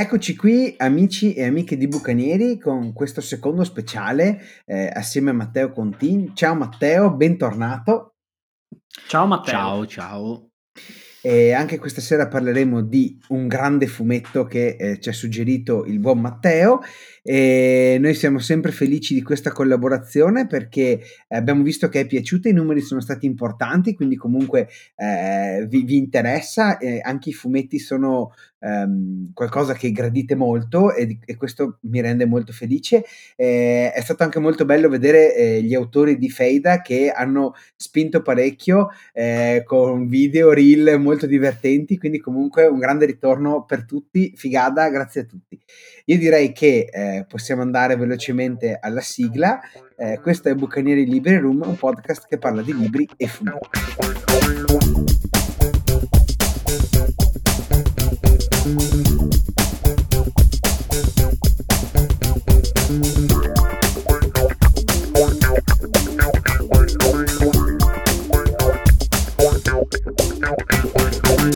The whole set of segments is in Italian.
Eccoci qui amici e amiche di Bucanieri con questo secondo speciale eh, assieme a Matteo Contin. Ciao Matteo, bentornato. Ciao Matteo. Ciao, ciao. E anche questa sera parleremo di un grande fumetto che eh, ci ha suggerito il buon Matteo e noi siamo sempre felici di questa collaborazione perché abbiamo visto che è piaciuta, i numeri sono stati importanti, quindi comunque eh, vi, vi, interessa, eh, anche i fumetti sono ehm, qualcosa che gradite molto e, e, questo mi rende molto felice. Eh, è stato anche molto bello vedere eh, gli autori di Feida che hanno spinto parecchio eh, con video, reel molto divertenti, quindi comunque un grande ritorno per tutti, figada, grazie a tutti. Io direi che eh, possiamo andare velocemente alla sigla. Eh, questo è Bucanieri Libri Room, un podcast che parla di libri e fumetti.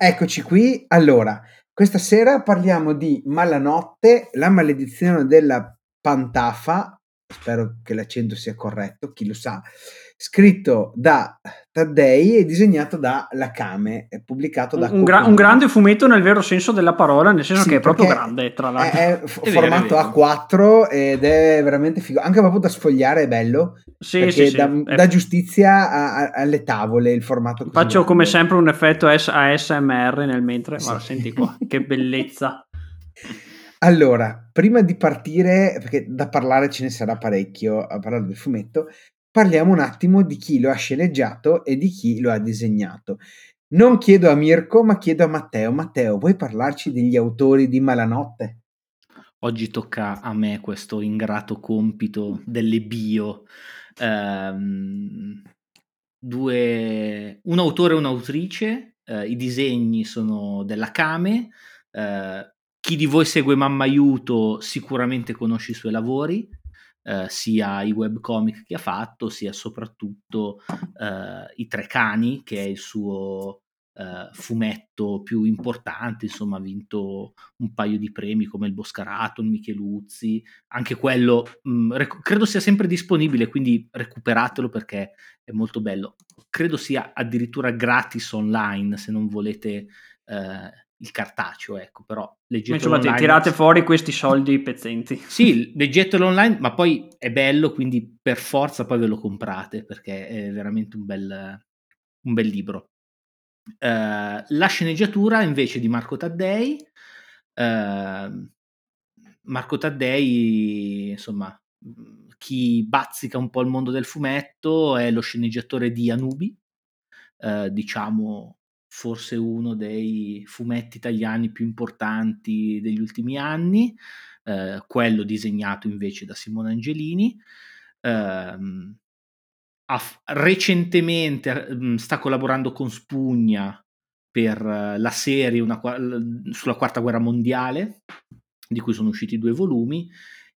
Eccoci qui. Allora, questa sera parliamo di Malanotte, la maledizione della Pantafa, spero che l'accento sia corretto, chi lo sa, scritto da Taddei e disegnato da Lakame, pubblicato da... Un, gra- un, grande fumetto nel vero senso della parola, nel senso sì, che è proprio grande, tra l'altro. È, è, f- è formato vero, A4 ed è veramente figo, anche proprio da sfogliare è bello, sì, sì, sì, dà, è... dà giustizia a, a, alle tavole il formato. Faccio grande. come sempre un effetto ASMR nel mentre, sì. Guarda, senti qua, che bellezza. Allora, prima di partire, perché da parlare ce ne sarà parecchio a parlare del fumetto, parliamo un attimo di chi lo ha sceneggiato e di chi lo ha disegnato. Non chiedo a Mirko, ma chiedo a Matteo. Matteo, vuoi parlarci degli autori di Malanotte? Oggi tocca a me questo ingrato compito delle bio. Um, due, un autore e un'autrice, uh, i disegni sono della Kame. Uh, chi di voi segue Mamma Aiuto sicuramente conosce i suoi lavori, eh, sia i webcomic che ha fatto, sia soprattutto eh, I Tre Cani, che è il suo eh, fumetto più importante, insomma ha vinto un paio di premi come il Boscarato, il Micheluzzi, anche quello mh, mm, rec- credo sia sempre disponibile, quindi recuperatelo perché è molto bello. Credo sia addirittura gratis online se non volete eh, il cartaceo, ecco, però leggetelo online. tirate fuori questi soldi pezzenti. Sì, leggetelo online, ma poi è bello, quindi per forza poi ve lo comprate, perché è veramente un bel, un bel libro. Uh, la sceneggiatura invece di Marco Taddei. Uh, Marco Taddei, insomma, chi bazzica un po' il mondo del fumetto è lo sceneggiatore di Anubi, uh, diciamo forse uno dei fumetti italiani più importanti degli ultimi anni, eh, quello disegnato invece da Simone Angelini. Eh, recentemente mh, sta collaborando con Spugna per la serie una, sulla quarta guerra mondiale, di cui sono usciti due volumi,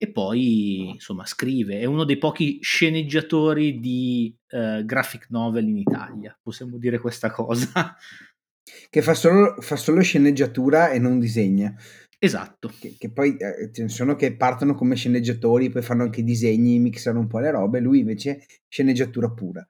e poi insomma scrive, è uno dei pochi sceneggiatori di uh, graphic novel in Italia, possiamo dire questa cosa. Che fa solo, fa solo sceneggiatura e non disegna. Esatto. Che, che poi eh, ce ne sono che partono come sceneggiatori, poi fanno anche disegni, mixano un po' le robe, lui invece sceneggiatura pura.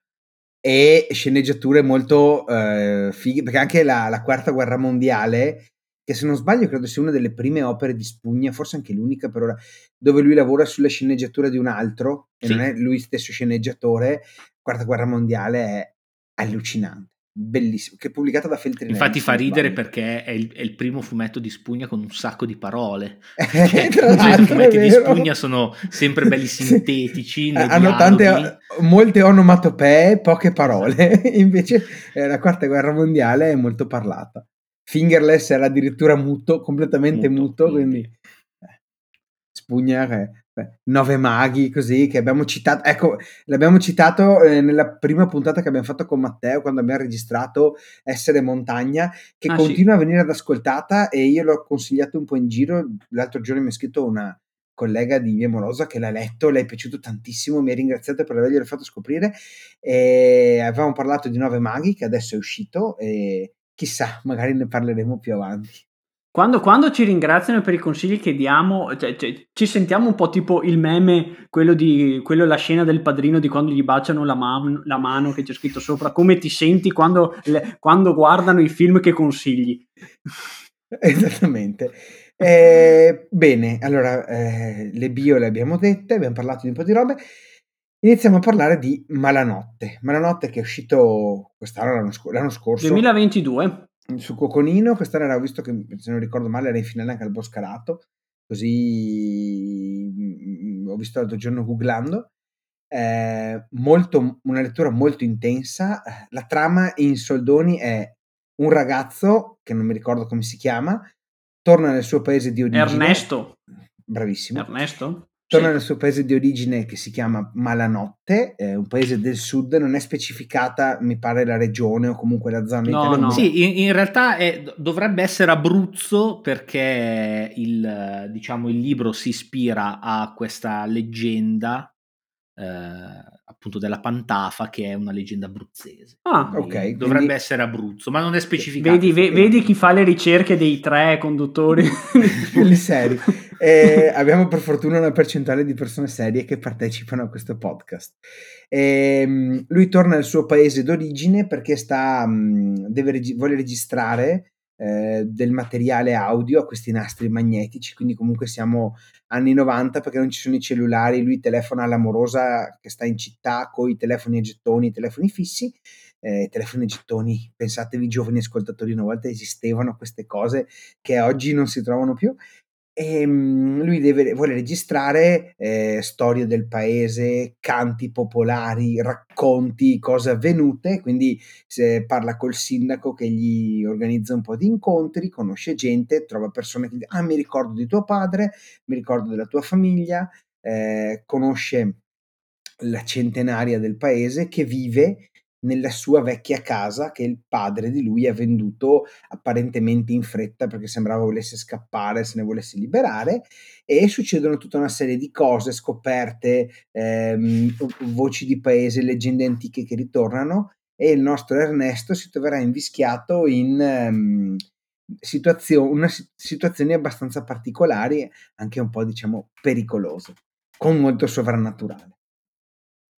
E sceneggiature molto eh, fighe, perché anche la, la quarta guerra mondiale che se non sbaglio credo sia una delle prime opere di Spugna, forse anche l'unica per ora, dove lui lavora sulle sceneggiature di un altro e sì. non è lui stesso sceneggiatore. Quarta Guerra Mondiale è allucinante. Bellissimo, che è pubblicata da Feltrinelli. Infatti fa ridere sbaglio. perché è il, è il, primo fumetto di Spugna con un sacco di parole. Eh, I fumetti di Spugna sono sempre belli sintetici. Sì. Hanno tante, molte onomatopee, poche parole. Invece eh, la quarta guerra mondiale è molto parlata. Fingerless era addirittura muto, completamente muto, muto quindi eh, Spugna che Nove Maghi, così che abbiamo citato. Ecco, l'abbiamo citato eh, nella prima puntata che abbiamo fatto con Matteo quando abbiamo registrato Essere Montagna, che ah, continua sì. a venire ad ascoltata e io l'ho consigliato un po' in giro. L'altro giorno mi ha scritto una collega di Via Morosa che l'ha letto, le è piaciuto tantissimo, mi ha ringraziato per averglielo fatto scoprire. E avevamo parlato di Nove Maghi che adesso è uscito e chissà, magari ne parleremo più avanti. Quando, quando, ci ringraziano per i consigli che diamo, cioè, cioè, ci sentiamo un po' tipo il meme, quello di quello la scena del padrino di quando gli baciano la, man, la mano che c'è scritto sopra, come ti senti quando, le, quando guardano i film che consigli. Esattamente. Eh, bene, allora eh, le bio le abbiamo dette, abbiamo parlato di un po' di robe. Iniziamo a parlare di Malanotte. Malanotte che è uscito quest'anno, l'anno, sc- l'anno scorso. 2022 su Coconino, quest'anno era visto che se non ricordo male era in finale anche al Boscarato, così mh, ho visto l'altro giorno googlando. Eh, molto, una lettura molto intensa. La trama in soldoni è un ragazzo, che non mi ricordo come si chiama, torna nel suo paese di origine. Ernesto. Bravissimo. Ernesto? Torna nel suo paese di origine che si chiama Malanotte, è un paese del sud, non è specificata, mi pare, la regione o comunque la zona no, italiana. No. Sì, in, in realtà è, dovrebbe essere Abruzzo perché il, diciamo, il libro si ispira a questa leggenda eh, appunto della Pantafa che è una leggenda abruzzese. Ah, ok. Dovrebbe quindi... essere Abruzzo, ma non è specificato. Vedi, ve- vedi chi fa le ricerche dei tre conduttori. le serie. Eh, abbiamo per fortuna una percentuale di persone serie che partecipano a questo podcast. Eh, lui torna al suo paese d'origine perché sta, mh, deve vuole registrare eh, del materiale audio a questi nastri magnetici, quindi comunque siamo anni 90 perché non ci sono i cellulari, lui telefona all'amorosa che sta in città con i telefoni a gettoni, i telefoni fissi, eh, telefoni a gettoni, pensatevi giovani ascoltatori, una volta esistevano queste cose che oggi non si trovano più e ehm, lui deve, vuole registrare eh, storie del paese, canti popolari, racconti, cose avvenute, quindi parla col sindaco che gli organizza un po' di incontri, conosce gente, trova persone che dicono ah mi ricordo di tuo padre, mi ricordo della tua famiglia, eh, conosce la centenaria del paese che vive nella sua vecchia casa che il padre di lui ha venduto apparentemente in fretta perché sembrava volesse scappare, se ne volesse liberare e succedono tutta una serie di cose, scoperte, ehm, voci di paese, leggende antiche che ritornano e il nostro Ernesto si troverà invischiato in ehm, situazio- situazioni abbastanza particolari, anche un po' diciamo pericolose, con molto sovrannaturale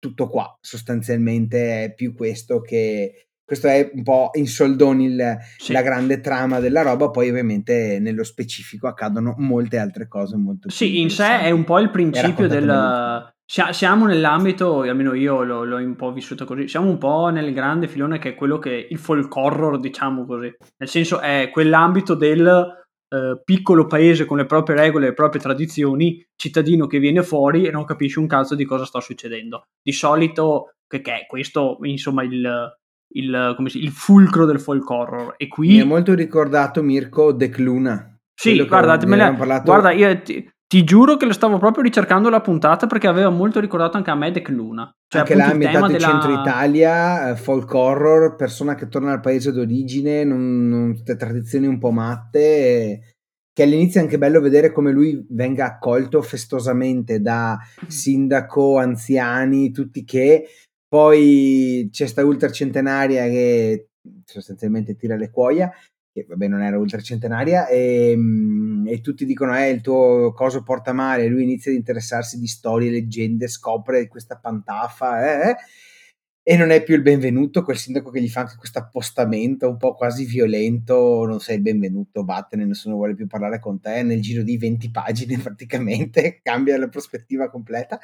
tutto qua, sostanzialmente è più questo che questo è un po' in soldoni il, sì. la grande trama della roba, poi ovviamente nello specifico accadono molte altre cose molto Sì, in sé è un po' il principio del... Siamo nell'ambito, almeno io l'ho, l'ho, un po' vissuto così, siamo un po' nel grande filone che è quello che il folk horror, diciamo così. Nel senso è quell'ambito del eh, piccolo paese con le proprie regole e le proprie tradizioni, cittadino che viene fuori e non capisce un cazzo di cosa sta succedendo. Di solito, che, che è questo, insomma, il, il, si, il, fulcro del folk horror. E qui... Mi è molto ricordato Mirko De Cluna. Sì, guarda, parlato... guarda io ti, ti, giuro che lo stavo proprio ricercando la puntata perché aveva molto ricordato anche a me De Cluna. Cioè, anche là ambientato in della... centro Italia, eh, folk horror, persona che torna al paese d'origine, non, non, tutte tradizioni un po' matte. E che all'inizio è anche bello vedere come lui venga accolto festosamente da sindaco, anziani, tutti che poi c'è sta ultracentenaria che sostanzialmente tira le cuoia, che vabbè non era ultracentenaria, e, mm, e tutti dicono eh il tuo coso porta male, lui inizia ad interessarsi di storie, leggende, scopre questa pantafa, eh, eh e non è più il benvenuto, quel sindaco che gli fa anche questo appostamento un po' quasi violento, non sei il benvenuto, vattene, nessuno vuole più parlare con te, nel giro di 20 pagine praticamente, cambia la prospettiva completa,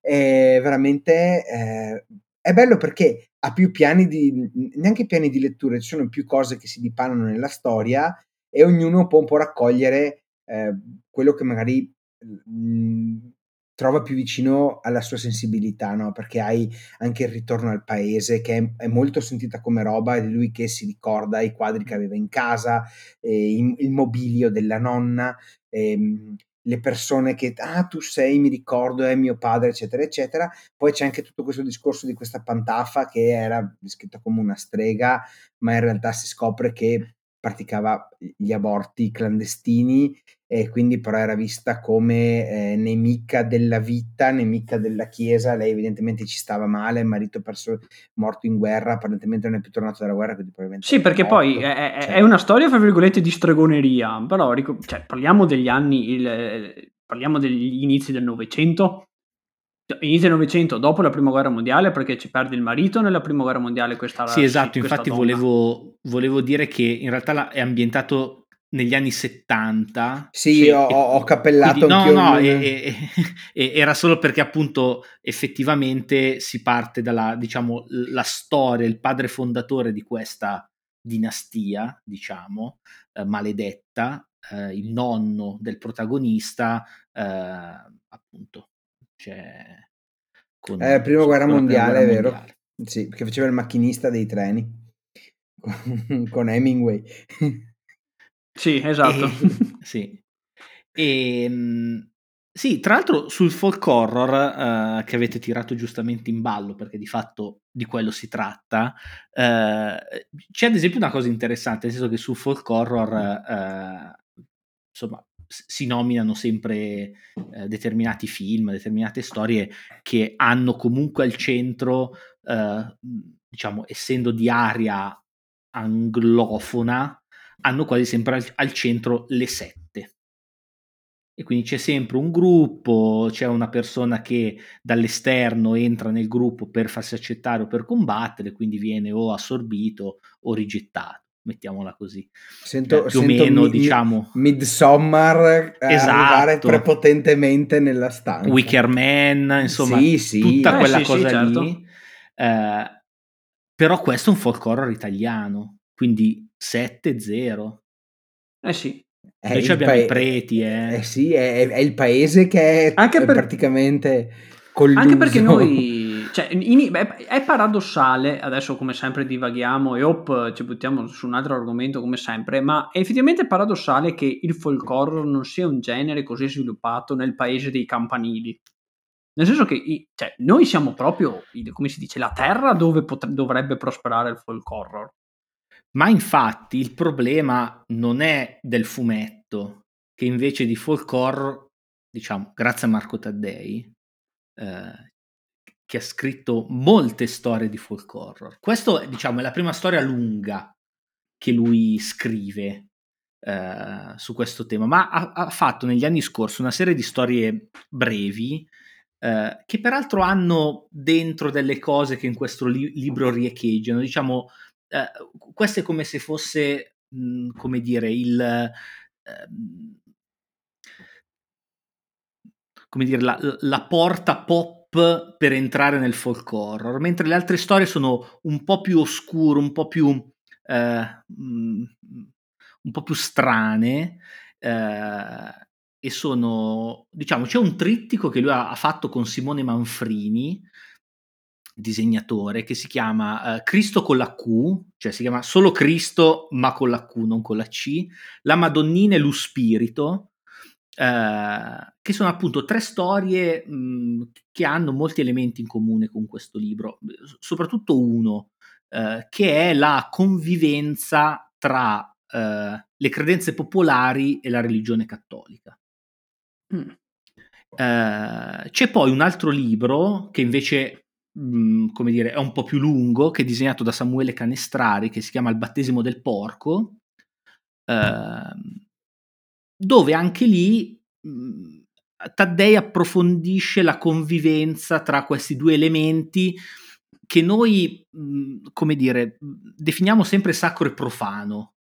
e veramente eh, è bello perché ha più piani di, neanche piani di lettura, ci sono più cose che si dipanano nella storia e ognuno può un po' raccogliere eh, quello che magari mh, trova più vicino alla sua sensibilità, no? Perché hai anche il ritorno al paese che è, è molto sentita come roba, è lui che si ricorda i quadri che aveva in casa, eh, il, il, mobilio della nonna, eh, le persone che, ah tu sei, mi ricordo, è mio padre, eccetera, eccetera. Poi c'è anche tutto questo discorso di questa pantafa che era descritta come una strega, ma in realtà si scopre che praticava gli aborti clandestini e quindi però era vista come eh, nemica della vita, nemica della Chiesa. Lei evidentemente ci stava male, il marito perso, morto in guerra, apparentemente non è più tornato dalla guerra. Quindi probabilmente sì, perché morto. poi è, cioè. è, una storia, fra virgolette, di stregoneria, però cioè, parliamo degli anni, il, parliamo degli inizi del Novecento. Inizia il Novecento dopo la prima guerra mondiale perché ci perde il marito nella prima guerra mondiale questa Sì, esatto, infatti volevo, volevo, dire che in realtà è ambientato negli anni 70. Sì, cioè, ho, ho, cappellato quindi, No, no, e, e, e, era solo perché appunto effettivamente si parte dalla, diciamo, la storia, il padre fondatore di questa dinastia, diciamo, eh, maledetta, eh, il nonno del protagonista, eh, appunto, c'è... Con, eh, prima guerra mondiale, è vero? Mondiale. Sì, perché faceva il macchinista dei treni con, con Hemingway. Sì, esatto. E, sì. E, ehm, sì, tra l'altro sul folk horror uh, che avete tirato giustamente in ballo, perché di fatto di quello si tratta, uh, c'è ad esempio una cosa interessante, nel senso che sul folk horror, uh, insomma, si nominano sempre determinati film, determinate storie che hanno comunque al centro, diciamo, essendo di aria anglofona, hanno quasi sempre al, al centro le sette. E quindi c'è sempre un gruppo, c'è una persona che dall'esterno entra nel gruppo per farsi accettare o per combattere, quindi viene o assorbito o rigettato mettiamola così. Sento, eh, più o meno, mi, diciamo. Midsommar eh, esatto. arrivare prepotentemente nella stanza. Wicker Man, insomma, sì, sì. tutta eh, quella sì, cosa sì, certo. lì. Eh, però questo è un folk horror italiano, quindi 7-0. Eh sì. È Noi abbiamo pa- i preti, eh. eh sì, è, è, il paese che è, Anche per... praticamente colluso. Anche perché noi, cioè, in, è paradossale, adesso come sempre divaghiamo e op, ci buttiamo su un altro argomento come sempre, ma è effettivamente paradossale che il folk horror non sia un genere così sviluppato nel paese dei campanili. Nel senso che cioè, noi siamo proprio, come si dice, la terra dove potre- dovrebbe prosperare il folk horror. Ma infatti il problema non è del fumetto, che invece di folk horror, diciamo, grazie a Marco Taddei, eh, che ha scritto molte storie di folk horror. Questa, diciamo, è la prima storia lunga che lui scrive eh, su questo tema, ma ha, ha, fatto negli anni scorsi una serie di storie brevi eh, che peraltro hanno dentro delle cose che in questo li- libro riecheggiano, diciamo, eh, questo è come se fosse, mh, mhmm, come dire, il... Eh, come dire, la, la porta pop per entrare nel folk horror, mentre le altre storie sono un po' più oscure, un po' più, eh, mm, un po' più strane, eh, e sono, diciamo, c'è un trittico che lui ha, ha fatto con Simone Manfrini, disegnatore, che si chiama uh, Cristo con la Q, cioè si chiama solo Cristo ma con la Q, non con la C, La Madonnina e lo Spirito, uh, che sono appunto tre storie mh, che hanno molti elementi in comune con questo libro, soprattutto uno, uh, che è la convivenza tra le credenze popolari e la religione cattolica. Mm. Uh, c'è poi un altro libro che invece, mh, come dire, è un po' più lungo, che è disegnato da Samuele Canestrari, che si chiama Il battesimo del porco, uh, dove anche lì mh, mm, Taddei approfondisce la convivenza tra questi due elementi che noi, mh, come dire, definiamo sempre sacro e profano,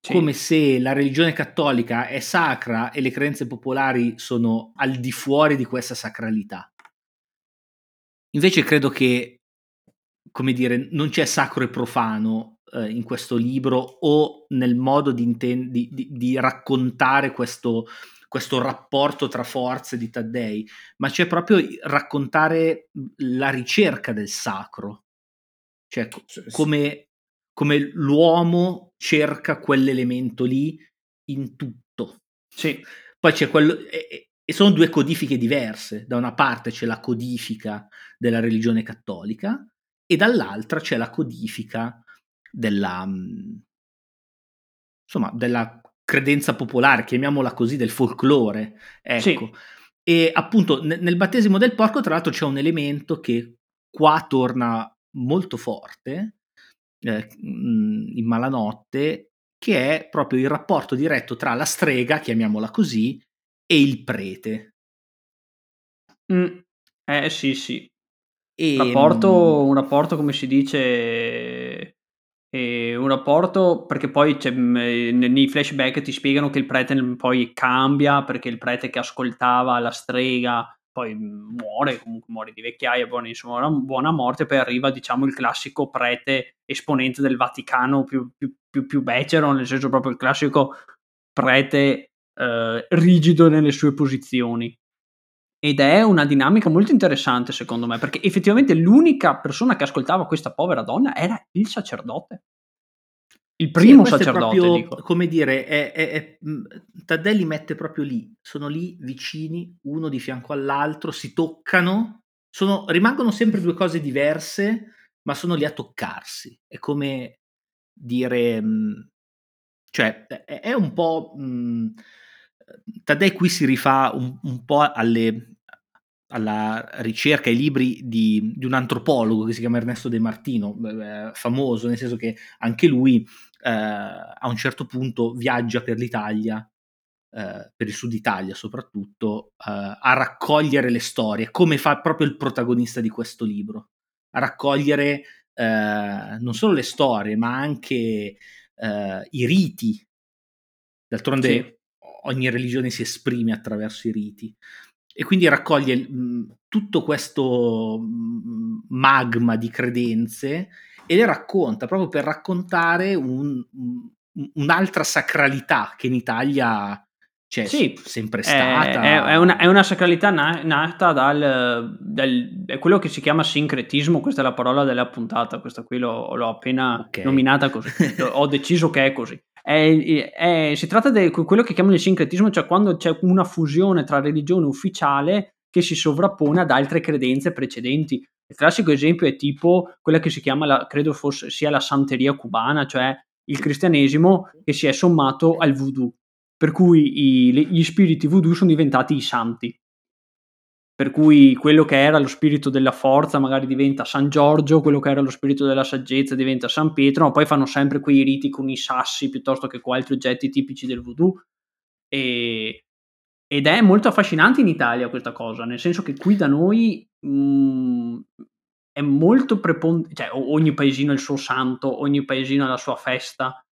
sì. come se la religione cattolica è sacra e le credenze popolari sono al di fuori di questa sacralità. Invece credo che, come dire, non c'è sacro e profano eh, in questo libro o nel modo di, inten- di, di, di raccontare questo, questo rapporto tra forze di Taddei, ma c'è proprio raccontare la ricerca del sacro, cioè come, come l'uomo cerca quell'elemento lì in tutto. Sì. Poi c'è quello, e, e, sono due codifiche diverse. Da una parte c'è la codifica della religione cattolica e dall'altra c'è la codifica della, insomma, della credenza popolare, chiamiamola così, del folklore. Ecco. Sì. E appunto nel battesimo del porco, tra l'altro, c'è un elemento che qua torna molto forte eh, in malanotte, che è proprio il rapporto diretto tra la strega, chiamiamola così, e il prete. Mm. Eh sì, sì. E, rapporto, un rapporto, come si dice, e un rapporto perché poi nei flashback ti spiegano che il prete poi cambia perché il prete che ascoltava la strega poi muore, comunque muore di vecchiaia, buona, insomma, buona morte, poi arriva diciamo il classico prete esponente del Vaticano più, più, più, più becero, nel senso proprio il classico prete eh, rigido nelle sue posizioni. Ed è una dinamica molto interessante secondo me, perché effettivamente l'unica persona che ascoltava questa povera donna era il sacerdote. Il primo sì, sacerdote, proprio, dico. come dire, è, è, è, Taddei li mette proprio lì, sono lì vicini, uno di fianco all'altro, si toccano, sono, rimangono sempre due cose diverse, ma sono lì a toccarsi. È come dire, cioè, è, un po'... Mh, Taddei qui si rifà un, un po' alle, alla ricerca ai libri di, di, un antropologo che si chiama Ernesto De Martino, eh, famoso, nel senso che anche lui eh, a un certo punto viaggia per l'Italia, eh, per il sud Italia soprattutto, eh, a raccogliere le storie, come fa proprio il protagonista di questo libro, a raccogliere eh, non solo le storie, ma anche eh, i riti. D'altronde sì. Ogni religione si esprime attraverso i riti e quindi raccoglie mh, tutto questo mh, magma di credenze e le racconta proprio per raccontare un, un, un'altra sacralità che in Italia c'è sì, sempre stata. È, è, una, è una, sacralità na- nata dal, dal quello che si chiama sincretismo, questa è la parola della puntata, questa qui l'ho, l'ho appena okay. nominata così, ho deciso che è così. È, è, si tratta di quello che chiamano il sincretismo, cioè quando c'è una fusione tra religione ufficiale che si sovrappone ad altre credenze precedenti. Il classico esempio è tipo quella che si chiama, la, credo fosse, sia la santeria cubana, cioè il cristianesimo che si è sommato al voodoo, per cui i, gli spiriti voodoo sono diventati i santi per cui quello che era lo spirito della forza magari diventa San Giorgio, quello che era lo spirito della saggezza diventa San Pietro, ma poi fanno sempre quei riti con i sassi piuttosto che con altri oggetti tipici del voodoo. E, ed è molto affascinante in Italia questa cosa, nel senso che qui da noi mh, mm, è molto preponderante, cioè ogni paesino ha il suo santo, ogni paesino ha la sua festa,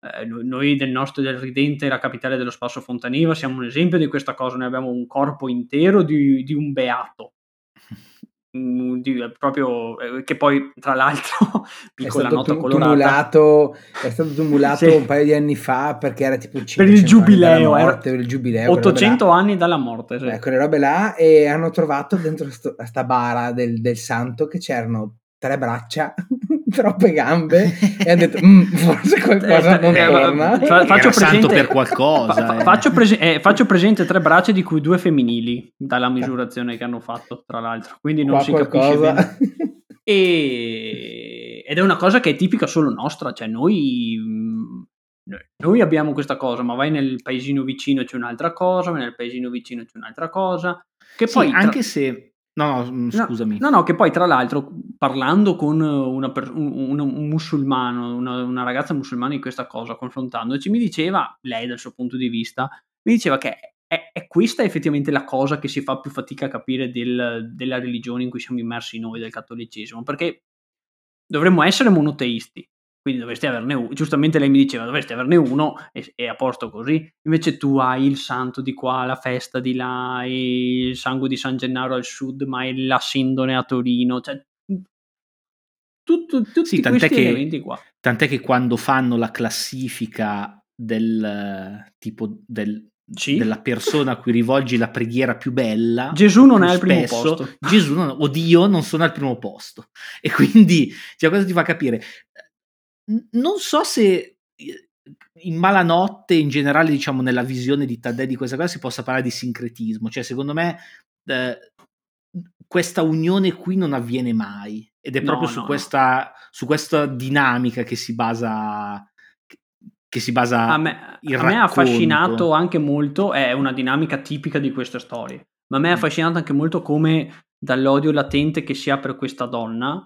eh, noi del nostro del Ridente, la capitale dello Spasso Fontaniva, siamo un esempio di questa cosa. Noi abbiamo un corpo intero di, di un beato. Mm, di, proprio eh, che poi tra l'altro piccola è stato nota tumulato, è stato tumulato sì. un paio di anni fa perché era tipo per il giubileo, morte, era, per il giubileo 800 anni dalla morte sì. eh, quelle robe là e hanno trovato dentro sto, sta bara del, del santo che c'erano tre braccia, troppe gambe e ha detto mm, forse qualcosa non eh, torna. Fa, faccio, presente, per qualcosa, fa, eh. faccio, prese, eh, faccio, presente tre braccia di cui due femminili dalla misurazione che hanno fatto tra l'altro, quindi non Qua si qualcosa. capisce bene. E, ed è una cosa che è tipica solo nostra, cioè noi mm, noi abbiamo questa cosa, ma vai nel paesino vicino c'è un'altra cosa, vai nel paesino vicino c'è un'altra cosa. Che poi sì, anche se No, no, mm, scusami. No, no, che poi tra l'altro parlando con una, un, un, musulmano, una, una, ragazza musulmana di questa cosa, confrontandoci, mi diceva, lei dal suo punto di vista, mi diceva che è, è questa effettivamente la cosa che si fa più fatica a capire del, della religione in cui siamo immersi noi, del cattolicesimo, perché dovremmo essere monoteisti, quindi dovresti averne uno. Giustamente lei mi diceva dovresti averne uno e, e a posto così. Invece tu hai il santo di qua, la festa di là, il sangue di San Gennaro al sud, ma è la Sindone a Torino. Cioè, tutto, tutti sì, questi che, elementi qua. Tant'è che quando fanno la classifica del tipo del, sì. della persona a cui rivolgi la preghiera più bella. Gesù non è al primo posto. Gesù non, o Dio non sono al primo posto. E quindi cioè, cosa ti fa capire? Non so se in malanotte, in generale, diciamo, nella visione di Taddei di questa cosa si possa parlare di sincretismo. Cioè, secondo me, eh, questa unione qui non avviene mai. Ed è no, proprio no, su, questa, su, questa, dinamica che si basa che si basa a me, a me ha affascinato anche molto, è una dinamica tipica di queste storie, ma a me ha mm. affascinato anche molto come dall'odio latente che si ha per questa donna,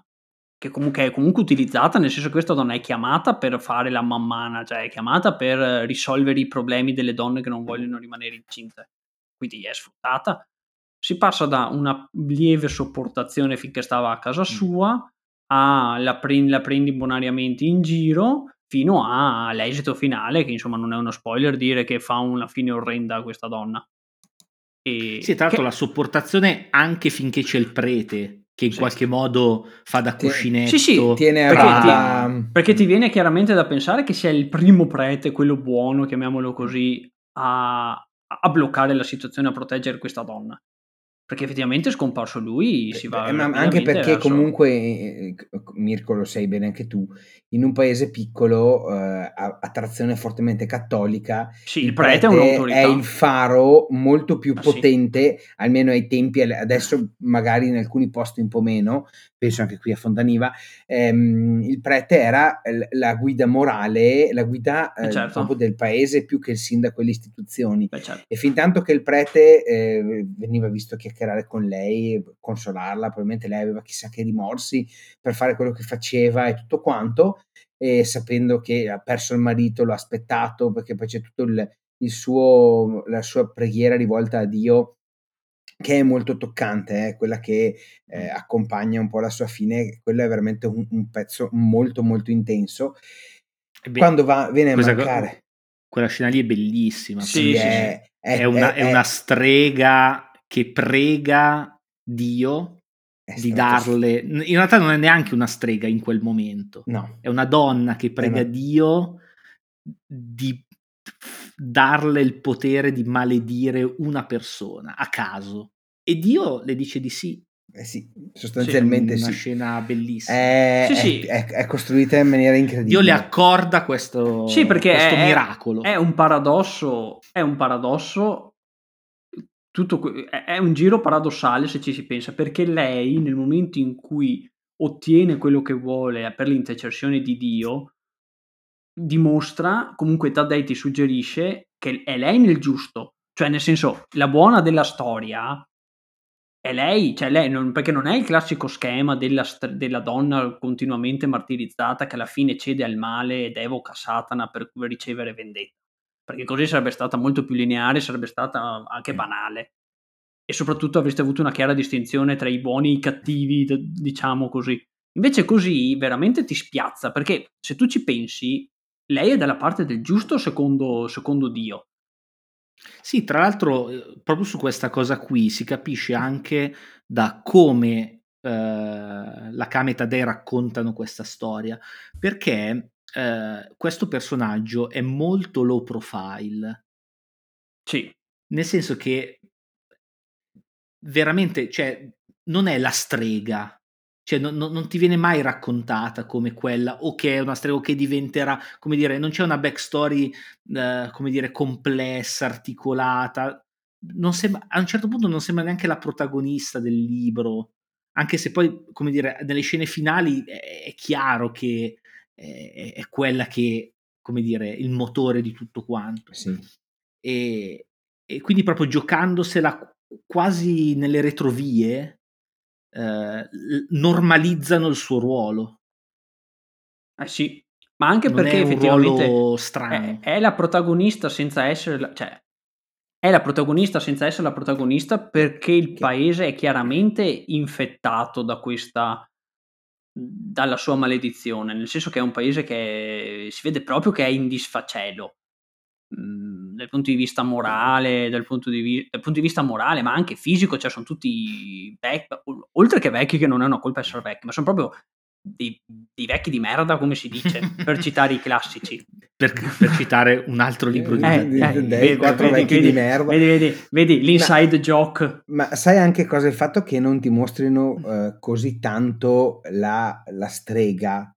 che comunque è comunque utilizzata, nel senso che questa donna è chiamata per fare la mammana, cioè è chiamata per risolvere i problemi delle donne che non vogliono rimanere incinte, quindi è sfruttata. Si passa da una lieve sopportazione finché stava a casa mm. sua a la, prendi, la prendi bonariamente in giro fino all'esito finale, che insomma non è uno spoiler dire che fa una fine orrenda a questa donna. E sì, tra l'altro che... la sopportazione anche finché c'è il prete, che in sì. qualche modo fa da cuscinetto. Sì, sì, tiene perché, a... ti, perché ti viene chiaramente da pensare che sia il primo prete, quello buono, chiamiamolo così, a, a bloccare la situazione, a proteggere questa donna. Perché effettivamente è scomparso lui, si va... Eh, ma anche perché verso... comunque, eh, Mirko lo sai bene anche tu, in un paese piccolo eh, a, trazione fortemente cattolica, sì, il, il prete, prete è, è, il faro molto più ah, potente, sì. almeno ai tempi, adesso magari in alcuni posti un po' meno, penso anche qui a Fontaniva, ehm, il prete era la guida morale, la guida eh, certo. proprio del paese più che il sindaco e le istituzioni. Certo. E fin tanto che il prete eh, veniva visto chiacchierare con lei, consolarla, probabilmente lei aveva chissà che rimorsi per fare quello che faceva e tutto quanto, e sapendo che ha perso il marito, l'ha aspettato perché poi c'è tutto il, il suo, la sua preghiera rivolta a Dio che è molto toccante, eh, quella che eh, accompagna un po' la sua fine, quello è veramente un, un pezzo molto molto intenso. Beh, Quando va, viene a mancare... Quella scena lì è bellissima. Sì, sì, è, è, è, una, è, una, strega che prega Dio di darle... In realtà non è neanche una strega in quel momento. No. È una donna che prega una... Dio di darle il potere di maledire una persona a caso. E Dio le dice di sì. Eh sì, sostanzialmente sì. Una sì. scena bellissima. È, sì, sì. È, è, costruita in maniera incredibile. Dio le accorda questo, sì, perché questo è, miracolo. È un paradosso, è un paradosso tutto, è un giro paradossale se ci si pensa, perché lei nel momento in cui ottiene quello che vuole per l'intercessione di Dio, dimostra, comunque Taddei ti suggerisce che è lei nel giusto, cioè nel senso la buona della storia è lei, cioè lei non, perché non è il classico schema della, della, donna continuamente martirizzata che alla fine cede al male ed evoca Satana per ricevere vendetta, perché così sarebbe stata molto più lineare, sarebbe stata anche banale. E soprattutto avreste avuto una chiara distinzione tra i buoni e i cattivi, diciamo così. Invece così veramente ti spiazza, perché se tu ci pensi, lei è dalla parte del giusto secondo, secondo Dio. Sì, tra l'altro, eh, proprio su questa cosa qui si capisce anche da come eh, la Kame e raccontano questa storia, perché eh, questo personaggio è molto low profile. Sì. Nel senso che veramente, cioè, non è la strega, cioè non, non, non, ti viene mai raccontata come quella o che è una strega o che diventerà, come dire, non c'è una backstory, eh, come dire, complessa, articolata. Sembra, a un certo punto non sembra neanche la protagonista del libro, anche se poi, come dire, nelle scene finali è, è chiaro che è, è, quella che, come dire, il motore di tutto quanto. Sì. E, e quindi proprio giocandosela quasi nelle retrovie, eh, normalizzano il suo ruolo. Eh sì, ma anche non perché effettivamente è, è, la protagonista senza essere, la, cioè, è la protagonista senza essere la protagonista perché il paese è chiaramente infettato da questa dalla sua maledizione, nel senso che è un paese che si vede proprio che è in disfacelo. Mhmm, dal punto di vista morale, dal punto di, vi- dal punto di vista morale, ma anche fisico, cioè sono tutti vecchi, oltre che vecchi che non è una colpa essere vecchi, ma sono proprio dei, dei vecchi di merda, come si dice, per citare i classici. Per, per, citare un altro libro di, eh, di, eh, dei quattro vedi, vecchi vedi, di merda. Vedi, vedi, vedi l'inside ma, joke. Ma sai anche cosa? Il fatto che non ti mostrino uh, così tanto la, la strega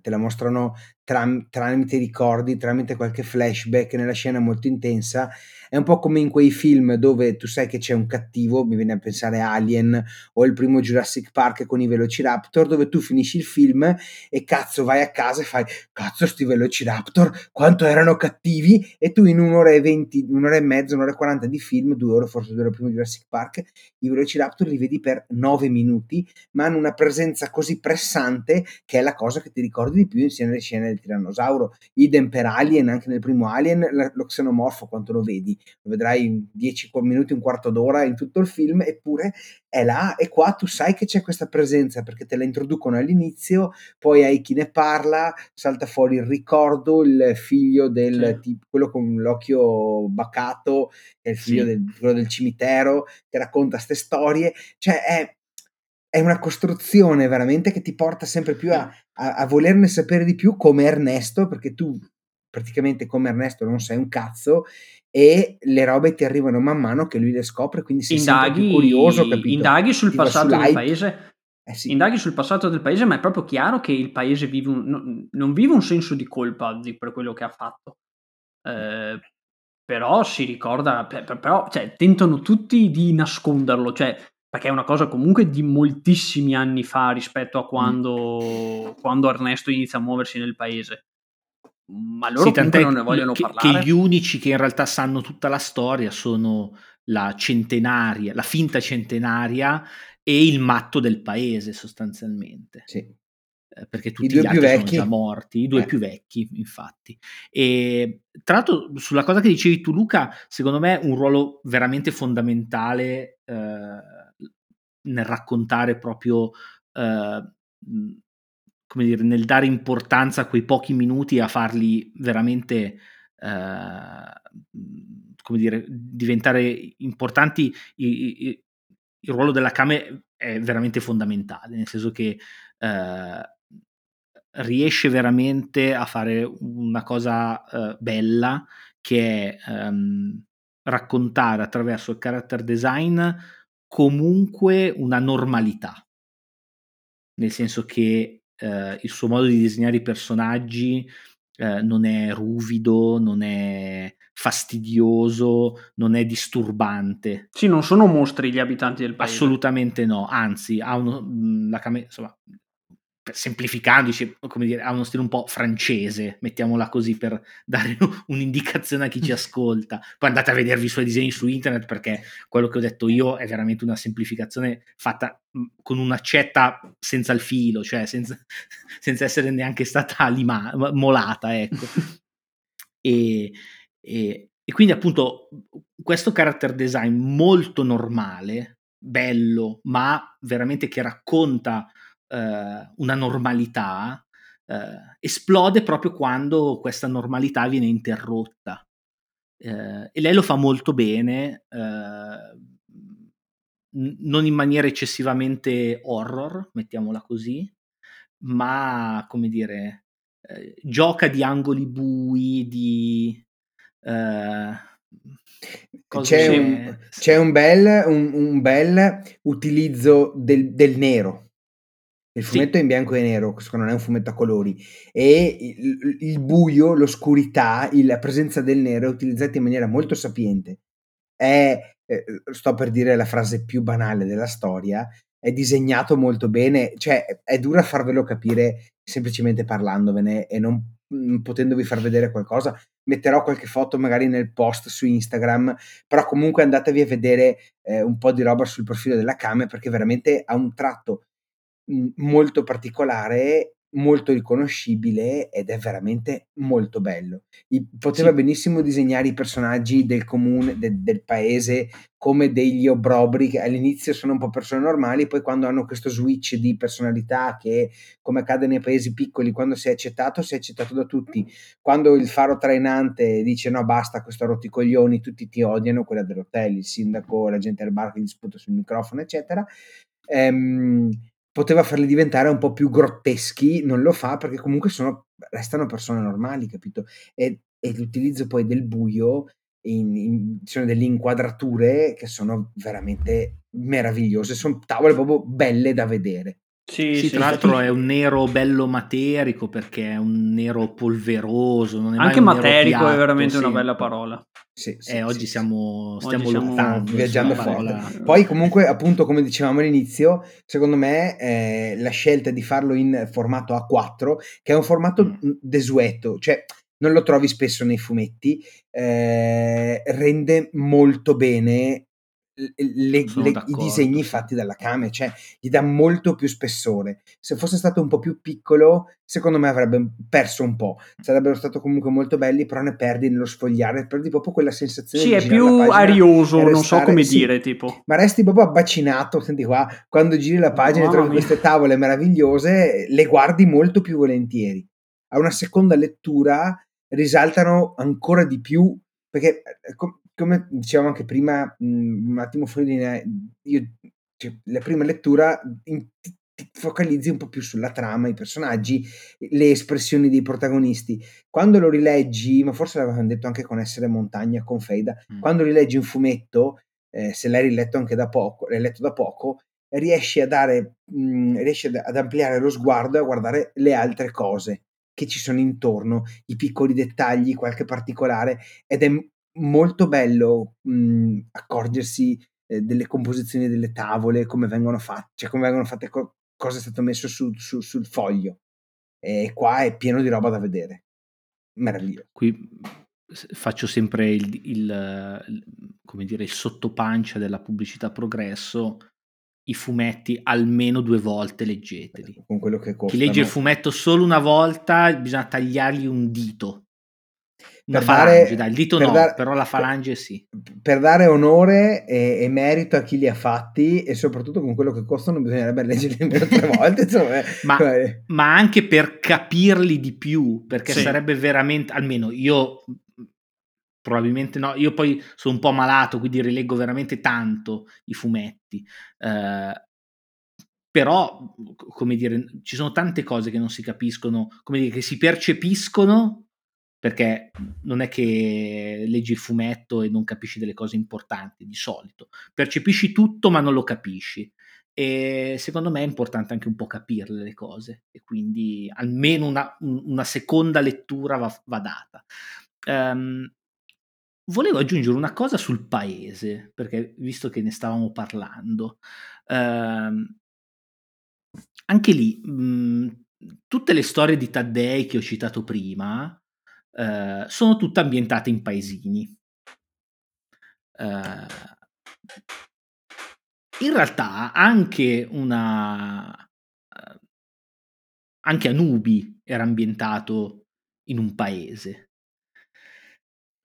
te la mostrano tram tramite ricordi, tramite qualche flashback nella scena molto intensa. È un po' come in quei film dove tu sai che c'è un cattivo, mi viene a pensare Alien o il primo Jurassic Park con i Velociraptor, dove tu finisci il film e cazzo vai a casa e fai cazzo sti Velociraptor, quanto erano cattivi e tu in un'ora e venti, un'ora e mezza, un'ora e quaranta di film, due ore forse ore prima di Jurassic Park, i Velociraptor li vedi per nove minuti, ma hanno una presenza così pressante che è la cosa che ti ricordi di più insieme alle scene del tirannosauro. Idem per Alien, anche nel primo Alien, lo xenomorfo quanto lo vedi, lo vedrai in 10 minuti, un quarto d'ora in tutto il film, eppure è là e qua tu sai che c'è questa presenza perché te la introducono all'inizio, poi hai chi ne parla, salta fuori il ricordo, il figlio del sì. tipo, quello con l'occhio bacato, è il figlio sì. del, quello del cimitero, che racconta queste storie, cioè è è una costruzione veramente che ti porta sempre più a, a, a, volerne sapere di più come Ernesto, perché tu praticamente come Ernesto non sei un cazzo e le robe ti arrivano man mano che lui le scopre, quindi sei indaghi, curioso, capito? Indaghi sul ti passato del paese. Eh sì. Indaghi sul passato del paese, ma è proprio chiaro che il paese vive un, no, non vive un senso di colpa di, per quello che ha fatto. Eh, però si ricorda, però cioè, tentano tutti di nasconderlo, cioè perché è una cosa comunque di moltissimi anni fa rispetto a quando, mm. quando Ernesto inizia a muoversi nel paese. Ma loro sì, comunque non ne vogliono che, parlare. Che gli unici che in realtà sanno tutta la storia sono la centenaria, la finta centenaria e il matto del paese sostanzialmente. Sì. Eh, perché tutti gli altri sono già morti, i due eh. più vecchi, infatti. E tra l'altro, sulla cosa che dicevi tu, Luca, secondo me un ruolo veramente fondamentale eh, nel raccontare proprio, eh, come dire, nel dare importanza a quei pochi minuti a farli veramente, eh, come dire, diventare importanti, i, i, il ruolo della Kame è veramente fondamentale, nel senso che eh, riesce veramente a fare una cosa eh, bella che è ehm, raccontare attraverso il character design comunque una normalità, nel senso che eh, il suo modo di disegnare i personaggi eh, non è ruvido, non è fastidioso, non è disturbante. Sì, non sono mostri gli abitanti del paese. Assolutamente no, anzi, ha uno, la cam- insomma, semplificando, come dire, ha uno stile un po' francese, mettiamola così per dare un'indicazione a chi ci ascolta. Poi andate a vedervi i suoi disegni su internet perché quello che ho detto io è veramente una semplificazione fatta con un'accetta senza il filo, cioè senza, senza essere neanche stata lima, molata, ecco. e, e, e quindi appunto questo character design molto normale, bello, ma veramente che racconta eh, una normalità, eh, esplode proprio quando questa normalità viene interrotta. Eh, e lei lo fa molto bene, eh, non in maniera eccessivamente horror, mettiamola così, ma come dire, eh, gioca di angoli bui, di... Uh, c'è, un, c'è un, bel, un, un, bel, utilizzo del, del, nero il fumetto sì. è in bianco e nero, questo non è un fumetto a colori, e il, il buio, l'oscurità, il, la presenza del nero è utilizzata in maniera molto sapiente. È, eh, sto per dire la frase più banale della storia, è disegnato molto bene, cioè è dura farvelo capire semplicemente parlandovene e non, non potendovi far vedere qualcosa. Metterò qualche foto magari nel post su Instagram, però comunque andatevi a vedere eh, un po' di roba sul profilo della Kame perché veramente ha un tratto molto particolare, molto riconoscibile ed è veramente molto bello. I, poteva sì. benissimo disegnare i personaggi del comune, de, del paese, come degli obrobri che all'inizio sono un po' persone normali, poi quando hanno questo switch di personalità che, come accade nei paesi piccoli, quando sei accettato, sei accettato da tutti. Quando il faro trainante dice no basta, questo ha rotto i coglioni, tutti ti odiano, quella dell'hotel, il sindaco, la gente del bar che gli sputa sul microfono, eccetera. Ehm, poteva farli diventare un po' più grotteschi, non lo fa perché comunque sono, restano persone normali, capito? E, e l'utilizzo poi del buio, in, in, sono delle inquadrature che sono veramente meravigliose, sono tavole proprio belle da vedere. Sì, sì, tra l'altro è un nero bello materico perché è un nero polveroso. Non è Anche materico piatto, è veramente sì. una bella parola. Sì, sì, eh, oggi siamo, stiamo oggi lottando, viaggiando forte. Poi comunque, appunto, come dicevamo all'inizio, secondo me eh, la scelta di farlo in formato A4, che è un formato mm. desueto, cioè non lo trovi spesso nei fumetti, eh, rende molto bene le, le, i disegni fatti dalla Kame, cioè gli dà molto più spessore. Se fosse stato un po' più piccolo, secondo me avrebbe perso un po'. Sarebbero stati comunque molto belli, però ne perdi nello sfogliare, perdi proprio quella sensazione sì, è più arioso, restare, non so come sì, dire, tipo. Ma resti proprio abbacinato, senti qua, quando giri la pagina oh, e trovi mia. queste tavole meravigliose, le guardi molto più volentieri. A una seconda lettura risaltano ancora di più perché eh, come dicevamo anche prima, mhmm, un attimo fuori linea, io cioè, la prima lettura in, ti, ti focalizzi un po' più sulla trama, i personaggi, le espressioni dei protagonisti. Quando lo rileggi, ma forse l'avevamo detto anche con Essere Montagna, con Feida, mm. quando rileggi un fumetto, eh, se l'hai riletto anche da poco, l'hai letto da poco, riesci a dare, mh, mhmm, riesci ad, ad ampliare lo sguardo e a guardare le altre cose che ci sono intorno, i piccoli dettagli, qualche particolare, ed è molto bello, mhmm, accorgersi, ehm, delle composizioni delle tavole, come vengono fatte, cioè come vengono fatte, co cosa è stato messo su su sul foglio. E qua è pieno di roba da vedere. Meraviglioso. Qui faccio sempre il il come dire, il sottopancia della pubblicità progresso. I fumetti almeno due volte leggeteli. Con quello che Chi legge il fumetto solo una volta bisogna tagliargli un dito. Per falange, dare, dai, il dito no, dar, però la falange sì. Per dare onore e, e, merito a chi li ha fatti e soprattutto con quello che costano bisognerebbe leggerli almeno tre volte. Eh, ma, ma, anche per capirli di più, perché sì. sarebbe veramente, almeno io probabilmente no, io poi sono un po' malato, quindi rileggo veramente tanto i fumetti. Uh, però, come dire, ci sono tante cose che non si capiscono, come dire, che si percepiscono perché non è che leggi il fumetto e non capisci delle cose importanti di solito, percepisci tutto ma non lo capisci. E secondo me è importante anche un po' capirle le cose. E quindi almeno una, una seconda lettura va, va data. Um, volevo aggiungere una cosa sul paese, perché visto che ne stavamo parlando, um, anche lì mh, tutte le storie di Taddei che ho citato prima, eh, sono tutte ambientate in paesini. Eh, in realtà anche una... Eh, anche Anubi era ambientato in un paese.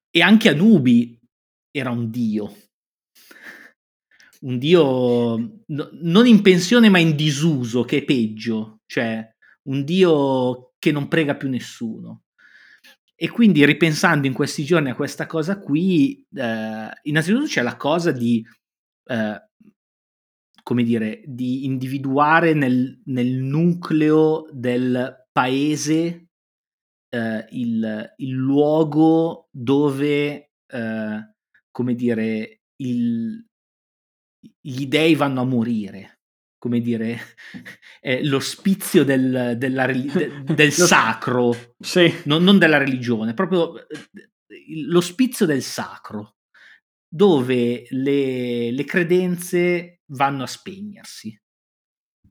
E anche Anubi era un dio. Un dio no, non in pensione ma in disuso, che è peggio. Cioè, un dio che non prega più nessuno. E quindi ripensando in questi giorni a questa cosa qui, eh, innanzitutto c'è la cosa di, eh, come dire, di individuare nel, nel nucleo del paese eh, il, il, luogo dove, eh, come dire, il, gli dei vanno a morire come dire, eh, l'ospizio del, della, de, del sacro, sì. non, non, della religione, proprio eh, l'ospizio del sacro, dove le, le credenze vanno a spegnersi.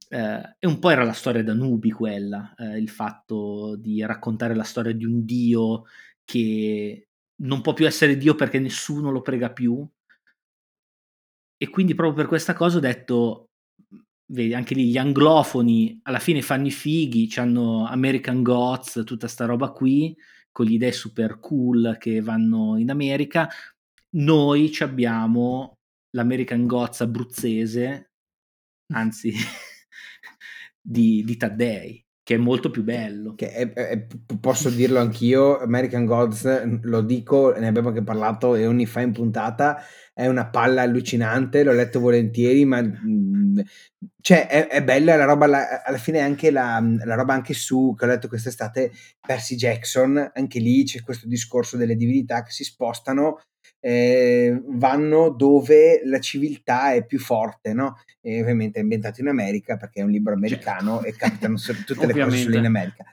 Eh, e un po' era la storia d'Anubi quella, eh, il fatto di raccontare la storia di un dio che non può più essere dio perché nessuno lo prega più. E quindi proprio per questa cosa ho detto, vedi anche lì gli anglofoni alla fine fanno i fighi, hanno American Gods, tutta sta roba qui, con gli idee super cool che vanno in America. Noi abbiamo l'American Gods abruzzese, anzi di, di Taddei, che è molto più bello. Che è, è, posso dirlo anch'io, American Gods, lo dico, ne abbiamo anche parlato e ogni fa in puntata, è una palla allucinante, l'ho letto volentieri, ma mh, cioè è, è, bella la roba, la, alla fine anche la, la, roba anche su, che ho letto quest'estate, Percy Jackson, anche lì c'è questo discorso delle divinità che si spostano eh, vanno dove la civiltà è più forte, no? E ovviamente è ambientato in America perché è un libro americano certo. e capitano tutte le cose solo in America.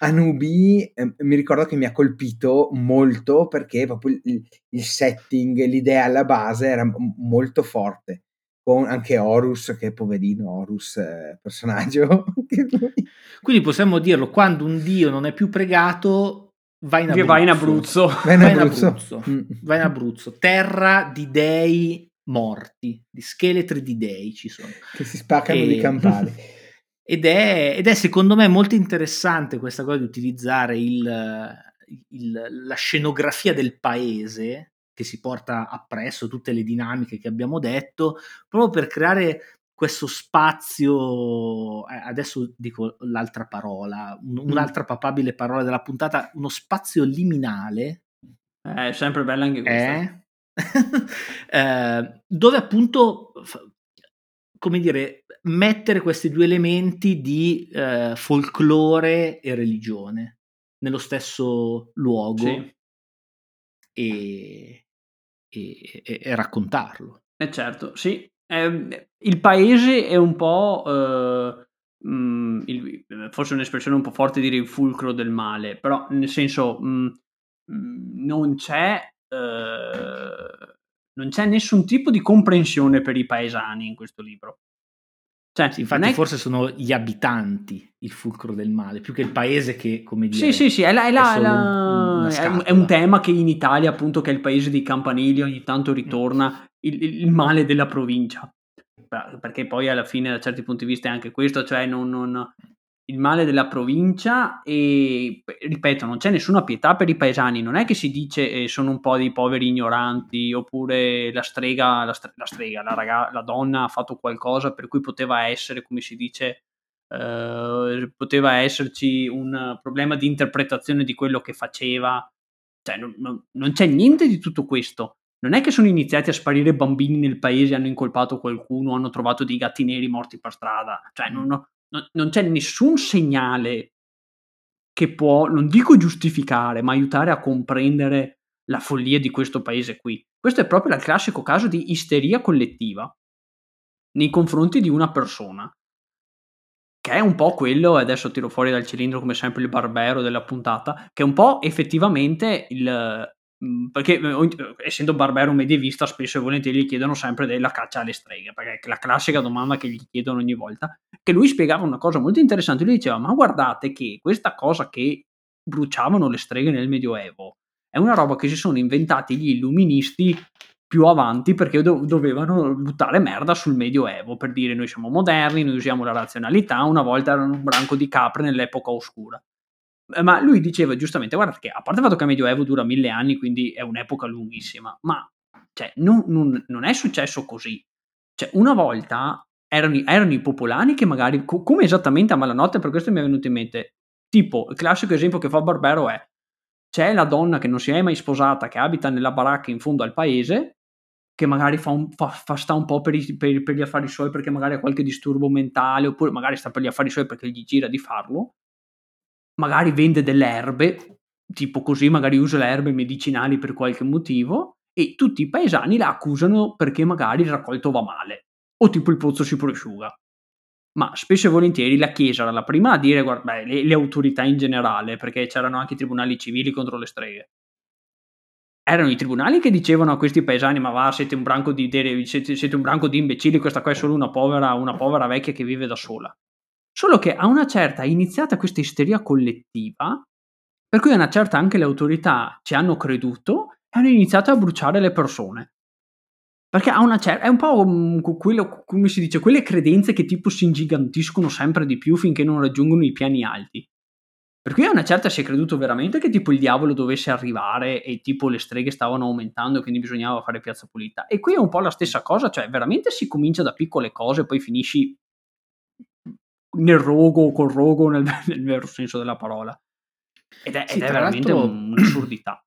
Anubi eh, mi ricordo che mi ha colpito molto perché proprio il, il setting, l'idea alla base era m- molto forte. Con anche Horus, che poverino Horus, eh, personaggio. Quindi possiamo dirlo, quando un dio non è più pregato, vai in Abruzzo. Vai in Abruzzo. Vai in Abruzzo. Vai in Abruzzo. Mm. Vai in Abruzzo. Terra di dei morti, di scheletri di dei ci sono. Che si spaccano e... di campali. Ed è, ed è, secondo me molto interessante questa cosa di utilizzare il, il, la scenografia del paese che si porta appresso tutte le dinamiche che abbiamo detto, proprio per creare questo spazio, eh, adesso dico l'altra parola, mm. un'altra papabile parola della puntata, uno spazio liminale. È sempre bella anche questa. Eh? eh, dove appunto come dire, mettere questi due elementi di eh, folklore e religione nello stesso luogo sì. e, e, e, e, raccontarlo. Eh certo, sì. Eh, il paese è un po'... Eh, mh, il, forse un'espressione un po' forte dire il fulcro del male, però nel senso mh, mh, non c'è... Eh, non c'è nessun tipo di comprensione per i paesani in questo libro. Cioè, infatti, è... forse sono gli abitanti il fulcro del male, più che il paese che, come dire. Sì, sì, sì, è, la, è, la, è, la, è, un, tema che in Italia, appunto, che è il paese dei campanili, ogni tanto ritorna il, il male della provincia. Perché poi alla fine, da certi punti di vista, è anche questo, cioè non, non, il male della provincia e ripeto non c'è nessuna pietà per i paesani. Non è che si dice eh, sono un po' dei poveri ignoranti oppure la strega la, stre- la strega la, raga- la, donna ha fatto qualcosa per cui poteva essere come si dice eh, poteva esserci un problema di interpretazione di quello che faceva. Cioè non, non, non c'è niente di tutto questo. Non è che sono iniziati a sparire bambini nel paese, hanno incolpato qualcuno, hanno trovato dei gatti neri morti per strada. Cioè, non, non c'è nessun segnale che può, non dico giustificare, ma aiutare a comprendere la follia di questo paese qui. Questo è proprio il classico caso di isteria collettiva nei confronti di una persona. Che è un po' quello, adesso tiro fuori dal cilindro come sempre il barbero della puntata, che è un po' effettivamente il, perché essendo Barbero medievista spesso e volentieri gli chiedono sempre della caccia alle streghe, perché è la classica domanda che gli chiedono ogni volta, che lui spiegava una cosa molto interessante, lui diceva ma guardate che questa cosa che bruciavano le streghe nel Medioevo è una roba che si sono inventati gli illuministi più avanti perché do- dovevano buttare merda sul Medioevo per dire noi siamo moderni, noi usiamo la razionalità, una volta erano un branco di capre nell'epoca oscura. Eh, ma lui diceva giustamente, guarda che a parte il fatto che il Medioevo dura mille anni, quindi è un'epoca lunghissima, ma cioè, non, non, non, è successo così. Cioè, una volta erano, erano i popolani che magari, co- come esattamente a malanotte, per questo mi è venuto in mente, tipo, il classico esempio che fa Barbero è, c'è la donna che non si è mai sposata, che abita nella baracca in fondo al paese, che magari fa, un, fa, fa sta un po' per, i, per, per, gli affari suoi perché magari ha qualche disturbo mentale, oppure magari sta per gli affari suoi perché gli gira di farlo, magari vende delle erbe, tipo così, magari usa le erbe medicinali per qualche motivo, e tutti i paesani la accusano perché magari il raccolto va male, o tipo il pozzo si prosciuga. Ma spesso e volentieri la Chiesa era la prima a dire, guarda, beh, le, le autorità in generale, perché c'erano anche i tribunali civili contro le streghe. Erano i tribunali che dicevano a questi paesani: Ma va, siete un branco di, siete, siete un branco di imbecilli, questa qua è solo una povera, una povera vecchia che vive da sola. Solo che a una certa è iniziata questa isteria collettiva, per cui a una certa anche le autorità ci hanno creduto e hanno iniziato a bruciare le persone. Perché a una certa è un po' quello, come si dice, quelle credenze che tipo si ingigantiscono sempre di più finché non raggiungono i piani alti. Per cui a una certa si è creduto veramente che tipo il diavolo dovesse arrivare e tipo le streghe stavano aumentando e quindi bisognava fare piazza pulita. E qui è un po' la stessa cosa, cioè veramente si comincia da piccole cose e poi finisci nel rogo o col rogo nel, nel, vero senso della parola. Ed è, sì, ed è veramente un'assurdità.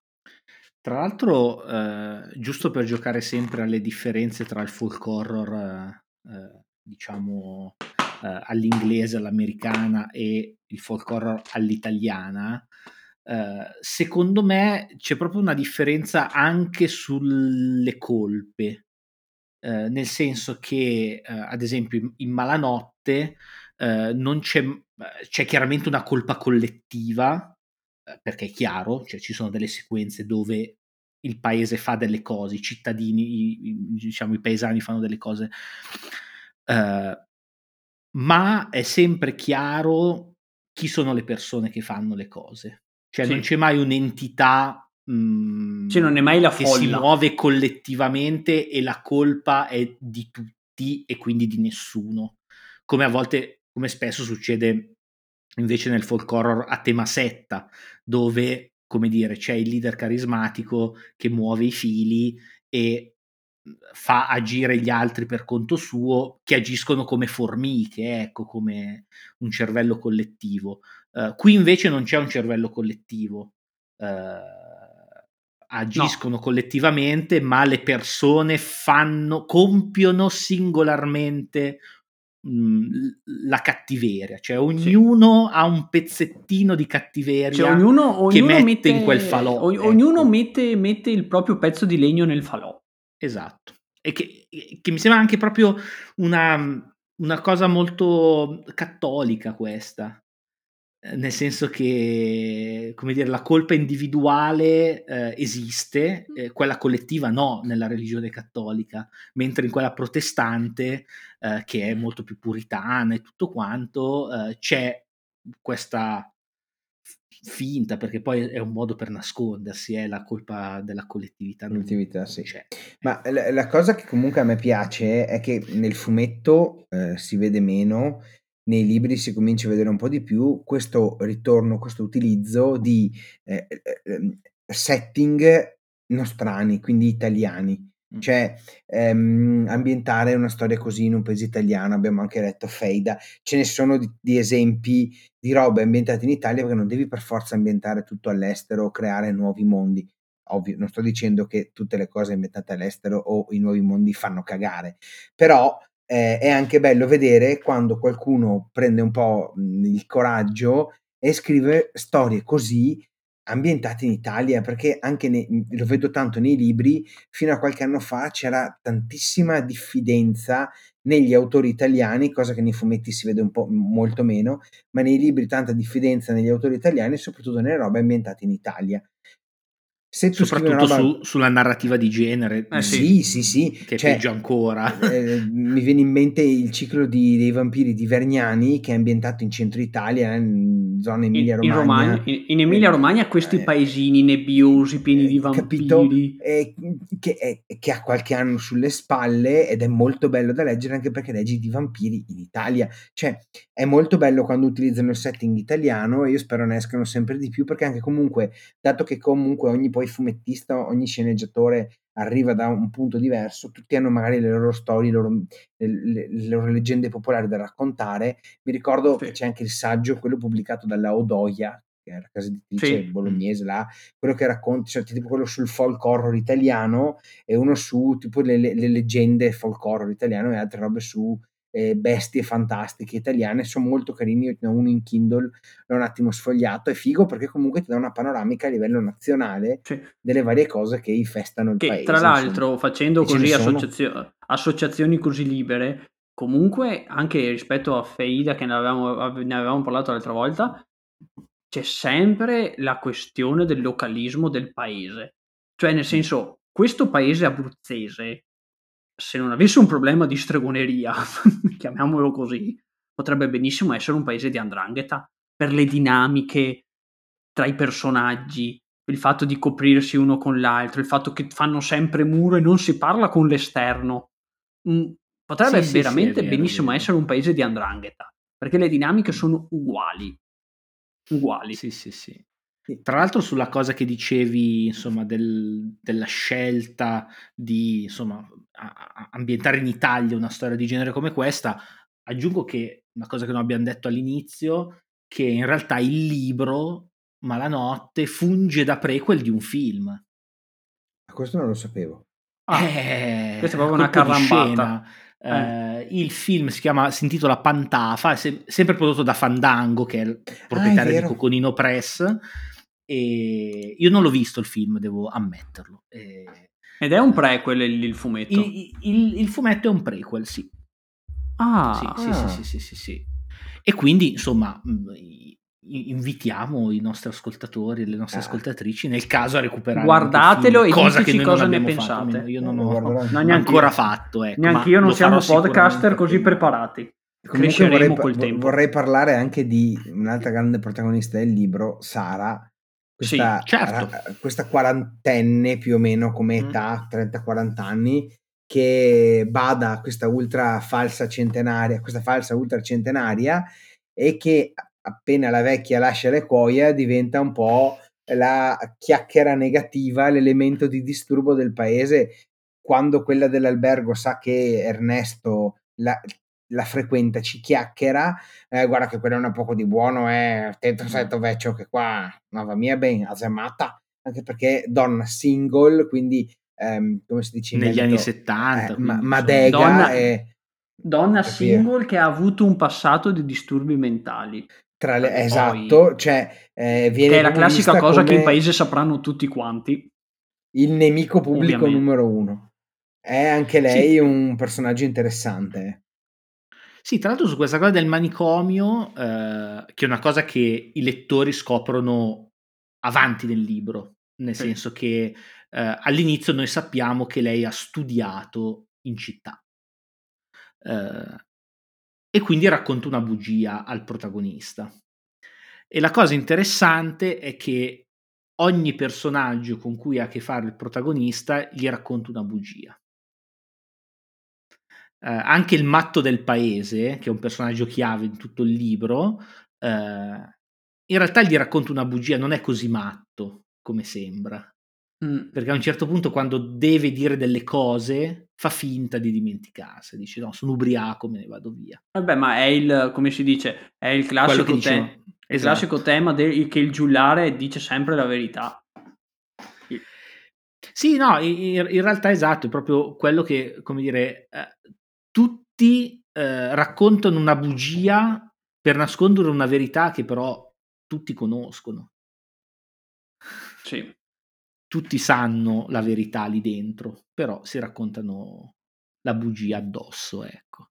Tra l'altro, eh, giusto per giocare sempre alle differenze tra il folk horror, eh, diciamo, eh, all'inglese, all'americana e il folk horror all'italiana, eh, secondo me c'è proprio una differenza anche sulle colpe. Eh, nel senso che, eh, ad esempio, in, in Malanotte eh, non c'è, c'è chiaramente una colpa collettiva, eh, perché è chiaro, cioè ci sono delle sequenze dove il paese fa delle cose, i cittadini, i, i, diciamo i paesani fanno delle cose, uh, ma è sempre chiaro chi sono le persone che fanno le cose. Cioè sì. non c'è mai un'entità mh, mhmm, cioè non è mai la che folla. si muove collettivamente e la colpa è di tutti e quindi di nessuno. Come a volte, come spesso succede invece nel folk horror a tema setta, dove, come dire, c'è il leader carismatico che muove i fili e mhmm, fa agire gli altri per conto suo, che agiscono come formiche, ecco, come un cervello collettivo. Uh, qui invece non c'è un cervello collettivo. Uh, agiscono no. collettivamente, ma le persone fanno, compiono singolarmente la cattiveria, cioè ognuno sì. ha un pezzettino di cattiveria cioè, ognuno, ognuno che mette, mette, in quel falò. O, ecco. Ognuno mette, mette, il proprio pezzo di legno nel falò. Esatto. E che, che mi sembra anche proprio una, una cosa molto cattolica questa. Ehm, nel senso che, come dire, la colpa individuale eh, esiste, eh, quella collettiva no nella religione cattolica, mentre in quella protestante, eh, che è molto più puritana e tutto quanto, eh, c'è questa finta, perché poi è un modo per nascondersi, è la colpa della collettività. Collettività, sì. C'è. Ma la, la, cosa che comunque a me piace è che nel fumetto eh, si vede meno nei libri si comincia a vedere un po' di più questo ritorno, questo utilizzo di eh, eh, ehm, setting nostrani, quindi italiani. Cioè, ehm, ambientare una storia così in un paese italiano, abbiamo anche letto Feida, ce ne sono di, di, esempi di robe ambientate in Italia perché non devi per forza ambientare tutto all'estero o creare nuovi mondi. Ovvio, non sto dicendo che tutte le cose ambientate all'estero o i nuovi mondi fanno cagare, però eh, è anche bello vedere quando qualcuno prende un po' mhmm, il coraggio e scrive storie così ambientate in Italia, perché anche nei, mhmm, lo vedo tanto nei libri, fino a qualche anno fa c'era tantissima diffidenza negli autori italiani, cosa che nei fumetti si vede un po' molto meno, ma nei libri tanta diffidenza negli autori italiani, soprattutto nelle robe ambientate in Italia. Se tu Soprattutto roba... su, sulla narrativa di genere. Eh, sì, sì, sì. Che cioè, è peggio ancora. Eh, mi viene in mente il ciclo di, dei vampiri di Vergnani, che è ambientato in centro Italia, in zona Emilia-Romagna. In, in, in Emilia-Romagna questi eh, paesini nebbiosi, pieni di vampiri. Capito? Eh, che, che, ha qualche anno sulle spalle ed è molto bello da leggere anche perché leggi di vampiri in Italia. Cioè, è molto bello quando utilizzano il setting italiano e io spero ne escano sempre di più perché anche comunque, dato che comunque ogni poi fumettista, ogni sceneggiatore arriva da un punto diverso, tutti hanno magari le loro storie, le loro, le, le loro leggende popolari da raccontare. Mi ricordo sì. che c'è anche il saggio, quello pubblicato dalla Odoia, che è la casa editrice sì. bolognese, là, quello che racconta, cioè tipo quello sul folk horror italiano e uno su tipo le, le leggende folk horror italiano e altre robe su eh, bestie fantastiche italiane, sono molto carini, io ne ho uno in Kindle, l'ho un attimo sfogliato, è figo perché comunque ti dà una panoramica a livello nazionale sì. delle varie cose che infestano il che, paese. Tra l'altro, insomma. facendo così associazio- associazioni così libere, comunque anche rispetto a Feida che ne avevamo, ne avevamo parlato l'altra volta, c'è sempre la questione del localismo del paese. Cioè, nel senso, questo paese abruzzese se non avesse un problema di stregoneria, chiamiamolo così, potrebbe benissimo essere un paese di andrangheta per le dinamiche tra i personaggi, il fatto di coprirsi uno con l'altro, il fatto che fanno sempre muro e non si parla con l'esterno. Mm, potrebbe sì, veramente sì, sì, benissimo essere un paese di andrangheta, perché le dinamiche sono uguali. Uguali. Sì, sì, sì. Tra l'altro sulla cosa che dicevi, insomma, del, della scelta di, insomma, a, ambientare in Italia una storia di genere come questa, aggiungo che una cosa che non abbiamo detto all'inizio, che in realtà il libro Malanotte funge da prequel di un film. Questo non lo sapevo. Ah, Eh, questa è proprio una colpo di. Eh, il film si chiama, si intitola Pantafa, è se- sempre prodotto da Fandango, che è il proprietario di vero. Coconino Press. E io non l'ho visto il film, devo ammetterlo. E- Ed è un prequel il, il fumetto. il, il- il fumetto è un prequel, sì. ah, Sì, sì, Ah. sì, sì, sì, sì, sì. E quindi, insomma, i- invitiamo i nostri ascoltatori e le nostre Ah. ascoltatrici nel caso a recuperare Guardatelo il e film, cosa diteci che cosa non ne fatto, pensate. almeno io non Lo ho No, io. neanche ancora io. fatto. Ecco, neanche io non siamo podcaster così preparati. Comunque Cresceremo vorrei, col tempo. vorrei parlare anche di un'altra grande protagonista del libro, Sara, questa, Sì, certo. questa quarantenne più o meno come Mm. età, 30-40 anni, che bada a questa ultra falsa centenaria, questa falsa ultra centenaria e che appena la vecchia lascia le cuoia diventa un po' la chiacchiera negativa, l'elemento di disturbo del paese quando quella dell'albergo sa che Ernesto la, la frequenta, ci chiacchiera, eh, guarda che quello non ha poco di buono, è attento setto vecchio che qua non va mia ben, azzamata, anche perché donna single, quindi ehm, come si dice Negli anni 70. eh, ma. Madega Donna- e Donna single che ha avuto un passato di disturbi mentali. Tra le, Perché esatto, cioè eh, viene Che è la classica cosa che in paese sapranno tutti quanti. il nemico pubblico Ovviamente. numero uno. È anche lei un personaggio interessante. Sì, tra l'altro su questa cosa del manicomio, eh, che è una cosa che i lettori scoprono avanti nel libro, nel Sì. senso che eh, all'inizio noi sappiamo che lei ha studiato in città. Eh, e quindi racconta una bugia al protagonista. E la cosa interessante è che ogni personaggio con cui ha a che fare il protagonista gli racconta una bugia. Eh, anche il matto del paese, che è un personaggio chiave in tutto il libro, eh, in realtà gli racconta una bugia, non è così matto come sembra. Mm. Perché a un certo punto, quando deve dire delle cose, fa finta di dimenticarsi. Dice: No, sono ubriaco, me ne vado via. Vabbè, ma è il, come si dice, è il classico, te- dicevo. il Esatto. classico tema del- che il giullare dice sempre la verità. Sì, no, in, in realtà esatto, è proprio quello che, come dire, eh, tutti eh, raccontano una bugia per nascondere una verità che però tutti conoscono. Sì. Tutti sanno la verità lì dentro, però si raccontano la bugia addosso, ecco.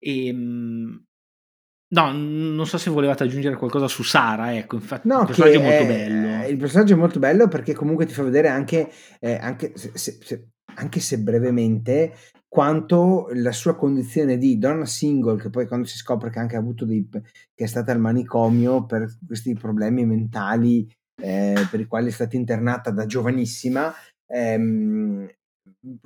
Ehm, no, non so se volevate aggiungere qualcosa su Sara, ecco, infatti No, il personaggio è molto bello. Il personaggio è molto bello perché comunque ti fa vedere anche, eh, anche, se, se- se- anche se brevemente, quanto la sua condizione di donna single, che poi quando si scopre che ha anche avuto dei, che è stata al manicomio per questi problemi mentali eh, per i quali è stata internata da giovanissima, ehm,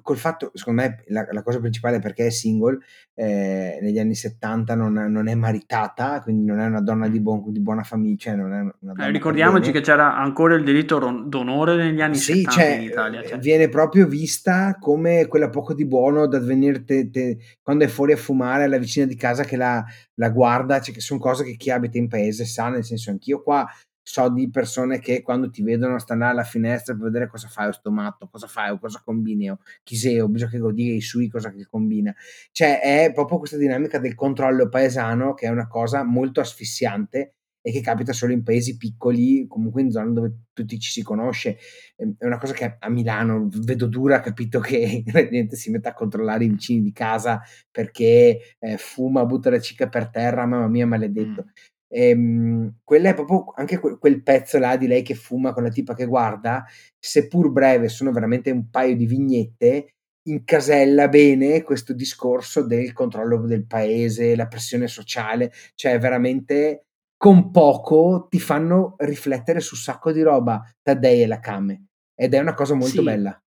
col fatto, secondo me, la, la cosa principale è perché è single, eh, negli anni 70 non, non è maritata, quindi non è una donna di, buon- di buona famiglia, cioè Eh, ricordiamoci che c'era ancora il delitto ron- d'onore negli anni Sì, 70 cioè, in Italia. cioè. viene proprio vista come quella poco di buono da venire te- te- quando è fuori a fumare alla vicina di casa che la, la guarda, cioè che sono cose che chi abita in paese sa, nel senso anch'io qua so di persone che quando ti vedono stanno alla finestra per vedere cosa fai o sto matto, cosa fai o cosa combini o chi sei o bisogna che godire i sui cosa che combina. Cioè è proprio questa dinamica del controllo paesano che è una cosa molto asfissiante e che capita solo in paesi piccoli, comunque in zone dove tutti ci si conosce. Ehm, È una cosa che a Milano vedo dura, capito che la gente si mette a controllare i vicini di casa perché eh, fuma, butta la cicca per terra, mamma mia, maledetto. Mm. Ehm, quella è proprio anche que- quel pezzo là di lei che fuma con la tipa che guarda, seppur breve, sono veramente un paio di vignette, incasella bene questo discorso del controllo del paese, la pressione sociale, cioè veramente con poco ti fanno riflettere su un sacco di roba, Taddei e la Kame, ed è una cosa molto Sì. bella.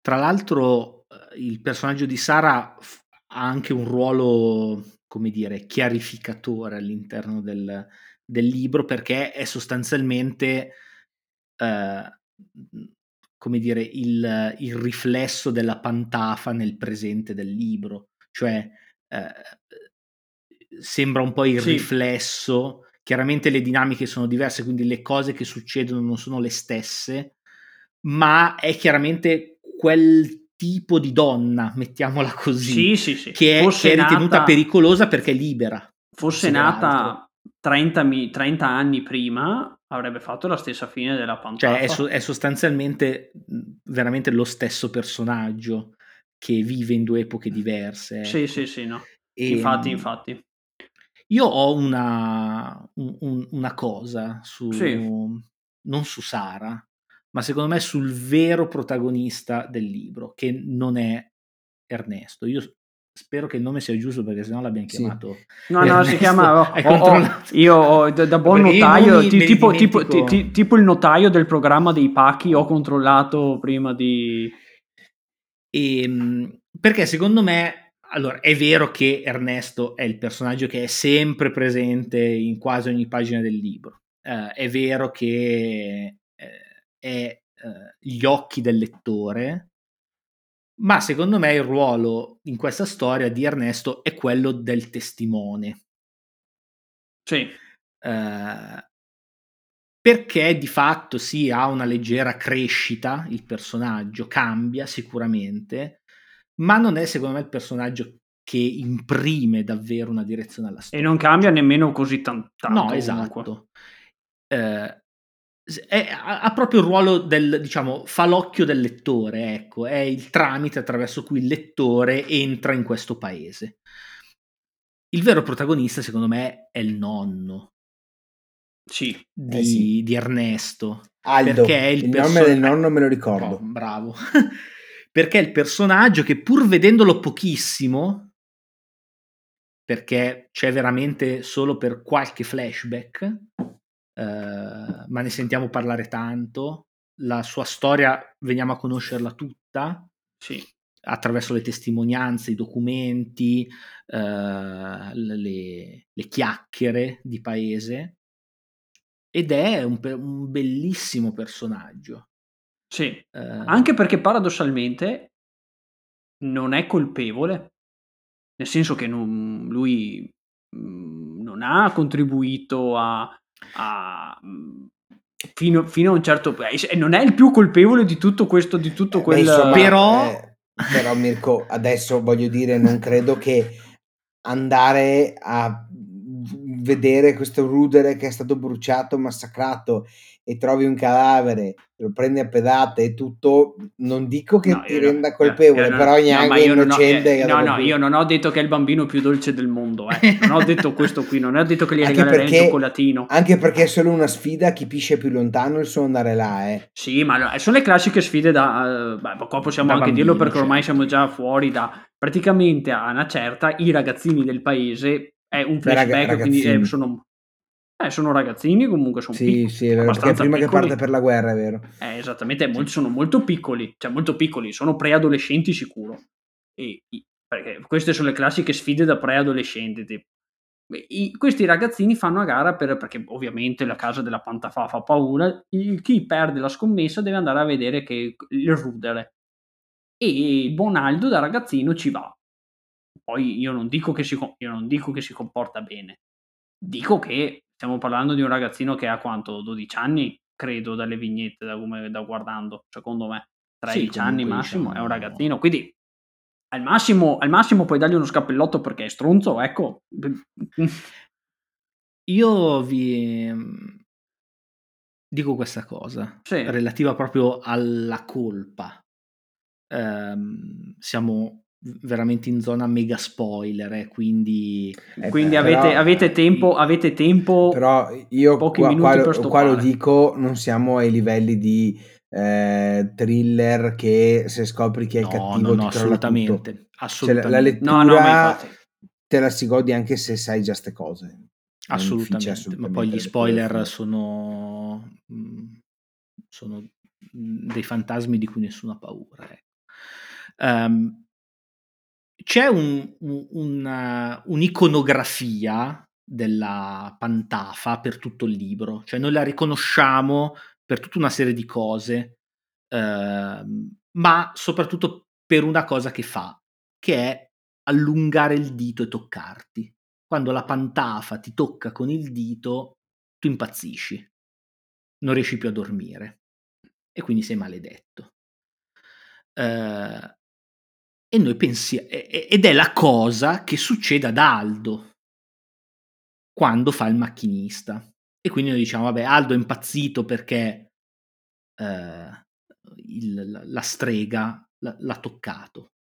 Tra l'altro, eh, il personaggio di Sara ha anche un ruolo, come dire, chiarificatore all'interno del, del libro perché è sostanzialmente, eh, come dire, il, il riflesso della pantafa nel presente del libro. Cioè, eh, sembra un po' il Sì. riflesso. Chiaramente le dinamiche sono diverse, quindi le cose che succedono non sono le stesse, ma è chiaramente quel tipo di donna, mettiamola così, sì, sì, sì. che è, che è ritenuta nata, pericolosa perché è libera. Fosse nata 30, 30, anni prima, avrebbe fatto la stessa fine della Pantafa. Cioè, è, so- è sostanzialmente veramente lo stesso personaggio che vive in due epoche diverse. Sì, sì, sì, no. E, infatti, infatti. Io ho una, un, una cosa su, sì. non su Sara, ma secondo me sul vero protagonista del libro, che non è Ernesto. Io spero che il nome sia giusto perché sennò l'abbiamo chiamato. Sì. No, Ernesto. no, si chiama. Oh, oh, io ho, da, da, buon perché notaio, ti, tipo, tipo, ti, tipo, il notaio del programma dei pacchi, ho controllato prima di. E, ehm, perché secondo me allora, è vero che Ernesto è il personaggio che è sempre presente in quasi ogni pagina del libro. Uh, è vero che è uh, gli occhi del lettore, ma secondo me il ruolo in questa storia di Ernesto è quello del testimone. Sì. perché di fatto sì, ha una leggera crescita il personaggio, cambia sicuramente, ma non è secondo me il personaggio che imprime davvero una direzione alla storia. E non cambia nemmeno così tanto. No, esatto. Eh, è, ha proprio il ruolo del, diciamo, fa l'occhio del lettore, ecco, è il tramite attraverso cui il lettore entra in questo paese. Il vero protagonista, secondo me, è il nonno. Sì. Di, eh sì. di Ernesto. Aldo, perché il, il perso- nome del nonno me lo ricordo. Oh, bravo. perché è il personaggio che pur vedendolo pochissimo, perché c'è veramente solo per qualche flashback, eh, ma ne sentiamo parlare tanto, la sua storia veniamo a conoscerla tutta, sì. attraverso le testimonianze, i documenti, eh, le, le, chiacchiere di paese, ed è un, un bellissimo personaggio. Sì, eh, anche perché paradossalmente non è colpevole, nel senso che non, lui mh, non ha contribuito a, a fino, fino, a un certo punto, e non è il più colpevole di tutto questo, di tutto eh, quel... insomma, però... Eh, però Mirko, adesso voglio dire, non credo che andare a vedere questo rudere che è stato bruciato, massacrato e trovi un cadavere, lo prendi a pedate e tutto, non dico che no, ti renda no, colpevole, no, però neanche no, innocente. No, no, io non ho detto che è il bambino più dolce del mondo, eh. non ho detto questo qui, non ho detto che gli regalerei il cioccolatino. Anche perché è solo una sfida, chi pisce più lontano il suo andare là, eh. Sì, ma sono le classiche sfide da... Uh, beh, qua possiamo da anche bambino, dirlo perché ormai certo. siamo già fuori da... Praticamente a una certa i ragazzini del paese è un flashback, rag- quindi eh, sono eh, sono ragazzini comunque, sono sì, piccoli. Sì, è vero, perché prima piccoli. che parte per la guerra, è vero. Eh, esattamente, molti, sono molto piccoli, cioè molto piccoli, sono preadolescenti sicuro. E, perché queste sono le classiche sfide da preadolescenti, tipo. I, questi ragazzini fanno a gara per, perché ovviamente la casa della pantafa fa paura, il, chi perde la scommessa deve andare a vedere che, il rudere. E il buon Aldo da ragazzino ci va. Poi io non dico che si, io non dico che si comporta bene, dico che stiamo parlando di un ragazzino che ha quanto? 12 anni, credo, dalle vignette, da come da guardando, secondo me. 13 sì, anni massimo, diciamo... è un ragazzino, quindi al massimo, al massimo puoi dargli uno scappellotto perché è stronzo, ecco. Io vi dico questa cosa sì. relativa proprio alla colpa. Um, siamo veramente in zona mega spoiler, eh, quindi... Eh, quindi avete, però, avete, tempo, avete tempo... Però io pochi qua, qua, per qua lo dico, non siamo ai livelli di eh, thriller che se scopri chi è il no, cattivo no, no, assolutamente, assolutamente. Cioè, la, lettura no, no, te la si godi anche se sai già queste cose. Assolutamente, assolutamente, ma poi gli spoiler sono, mm, sono dei fantasmi di cui nessuno ha paura. Um, c'è un, un, una, un'iconografia della Pantafa per tutto il libro, cioè noi la riconosciamo per tutta una serie di cose, eh, ma soprattutto per una cosa che fa, che è allungare il dito e toccarti. Quando la Pantafa ti tocca con il dito, tu impazzisci, non riesci più a dormire. e quindi sei maledetto. Uh, e noi pensiamo, ed è la cosa che succede ad Aldo quando fa il macchinista. E quindi noi diciamo, vabbè, Aldo è impazzito perché uh, il, la strega l'ha, l'ha toccato.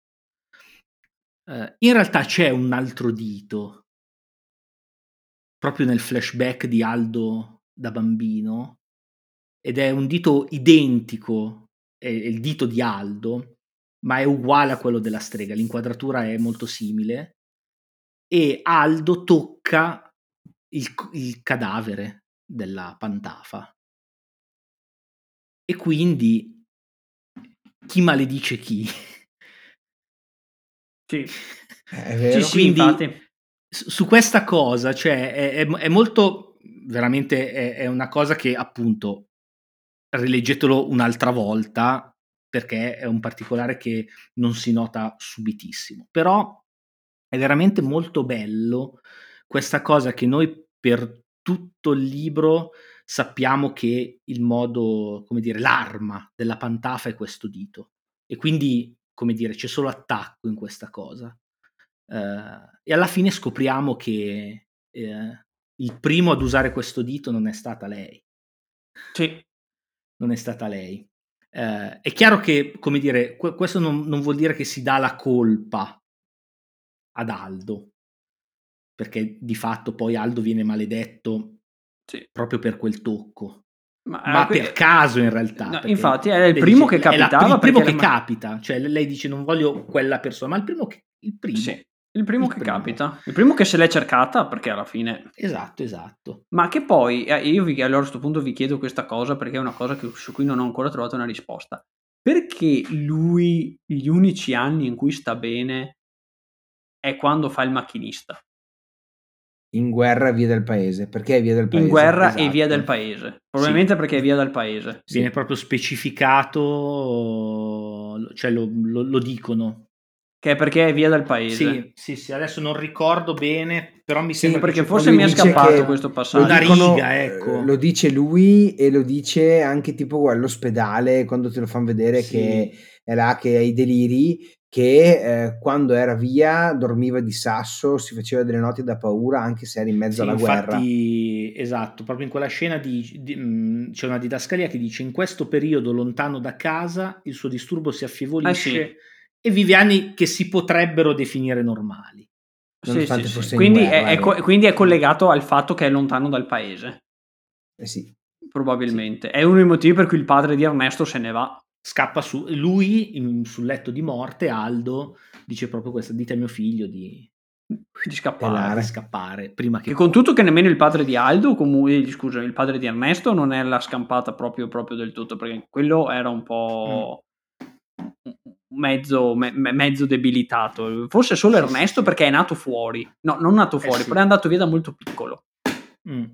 Uh, in realtà c'è un altro dito, proprio nel flashback di Aldo da bambino, ed è un dito identico, è il dito di Aldo, ma è uguale a quello della strega, l'inquadratura è molto simile e Aldo tocca il, il cadavere della pantafa. E quindi chi maledice chi? Sì, è vero. Sì, quindi, su questa cosa, cioè, è, è, è molto, veramente, è, è, una cosa che appunto, rileggetelo un'altra volta, perché è un particolare che non si nota subitissimo. Però è veramente molto bello questa cosa che noi per tutto il libro sappiamo che il modo, come dire, l'arma della pantafa è questo dito. E quindi, come dire, c'è solo attacco in questa cosa. Uh, e alla fine scopriamo che uh, il primo ad usare questo dito non è stata lei. Sì. Non è stata lei. Uh, è chiaro che, come dire, questo non, non, vuol dire che si dà la colpa ad Aldo, perché di fatto poi Aldo viene maledetto sì. proprio per quel tocco. Ma, ma que- per caso in realtà. No, infatti è il primo dice, che capitava. È il primo che ma- capita, cioè lei dice non voglio quella persona, ma il primo che... Il primo. Sì. Il primo il che primo. capita, il primo che se l'è cercata perché alla fine... Esatto, esatto. Ma che poi, eh, io vi, allora a questo punto vi chiedo questa cosa perché è una cosa che, su cui non ho ancora trovato una risposta. Perché lui, gli unici anni in cui sta bene è quando fa il macchinista? In guerra e via del paese. Perché è via del paese? In guerra esatto. e via del paese. Probabilmente sì. perché è via del paese. Viene sì. proprio specificato, cioè lo, lo, lo dicono che è perché è via dal paese. Sì, sì, sì, adesso non ricordo bene, però mi sembra sì, perché forse mi è scappato questo passaggio. Una riga, ecco. Lo dice lui e lo dice anche tipo all'ospedale quando te lo fanno vedere sì. che è là che ha i deliri che eh, quando era via dormiva di sasso, si faceva delle notti da paura anche se era in mezzo sì, alla infatti, guerra. Esatto, proprio in quella scena di, di, mh, mm, c'è una didascalia che dice in questo periodo lontano da casa il suo disturbo si affievolisce. Eh sì e vive anni che si potrebbero definire normali. Sì, sì, sì. Quindi, guerra, è, è co- quindi, è, collegato al fatto che è lontano dal paese. Eh sì. Probabilmente. È uno dei motivi per cui il padre di Ernesto se ne va. Scappa su. Lui, in, sul letto di morte, Aldo, dice proprio questo: dite a mio figlio di, di scappare. Di scappare prima che... E con tutto che nemmeno il padre di Aldo, comunque, scusa, il padre di Ernesto non è la scampata proprio, proprio del tutto, perché quello era un po'... Mm mezzo, me, mezzo debilitato. Forse solo Ernesto perché è nato fuori. No, non nato eh, fuori, eh sì. però è andato via da molto piccolo. Mm.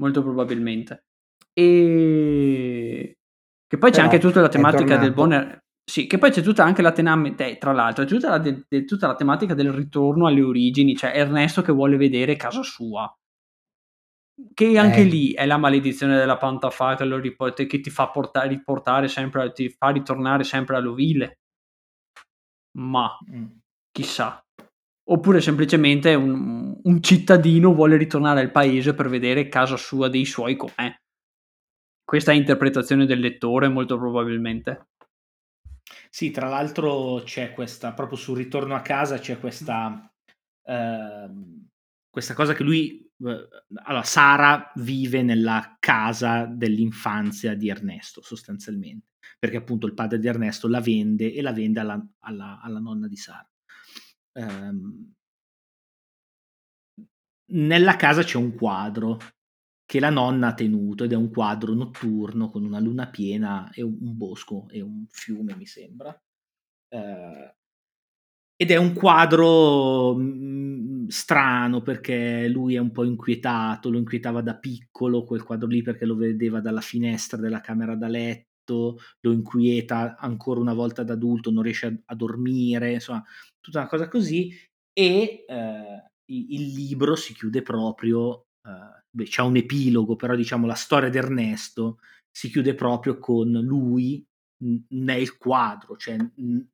Molto probabilmente. E che poi però c'è anche tutta la tematica del buon... Sì, che poi c'è tutta anche la tematica, tra l'altro, tutta la, de, de, tutta la tematica del ritorno alle origini, cioè Ernesto che vuole vedere casa sua. Che anche eh. lì è la maledizione della pantafa che, riport- che ti fa portare, riportare sempre, ti fa ritornare sempre all'ovile ma mm. chissà. Oppure semplicemente un, un, cittadino vuole ritornare al paese per vedere casa sua dei suoi com'è. Questa è interpretazione del lettore, molto probabilmente. Sì, tra l'altro c'è questa, proprio sul ritorno a casa c'è questa, eh, questa cosa che lui, eh, allora Sara vive nella casa dell'infanzia di Ernesto sostanzialmente perché appunto il padre di Ernesto la vende e la vende alla, alla, alla nonna di Sara. Um, nella casa c'è un quadro che la nonna ha tenuto ed è un quadro notturno con una luna piena e un, bosco e un fiume, mi sembra. Uh, ed è un quadro mh, mm, strano perché lui è un po' inquietato, lo inquietava da piccolo quel quadro lì perché lo vedeva dalla finestra della camera da letto lo inquieta ancora una volta da adulto, non riesce a, a dormire, insomma, tutta una cosa così. E eh, il libro si chiude proprio, eh, beh, c'è un epilogo, però diciamo la storia di Ernesto si chiude proprio con lui nel quadro, cioè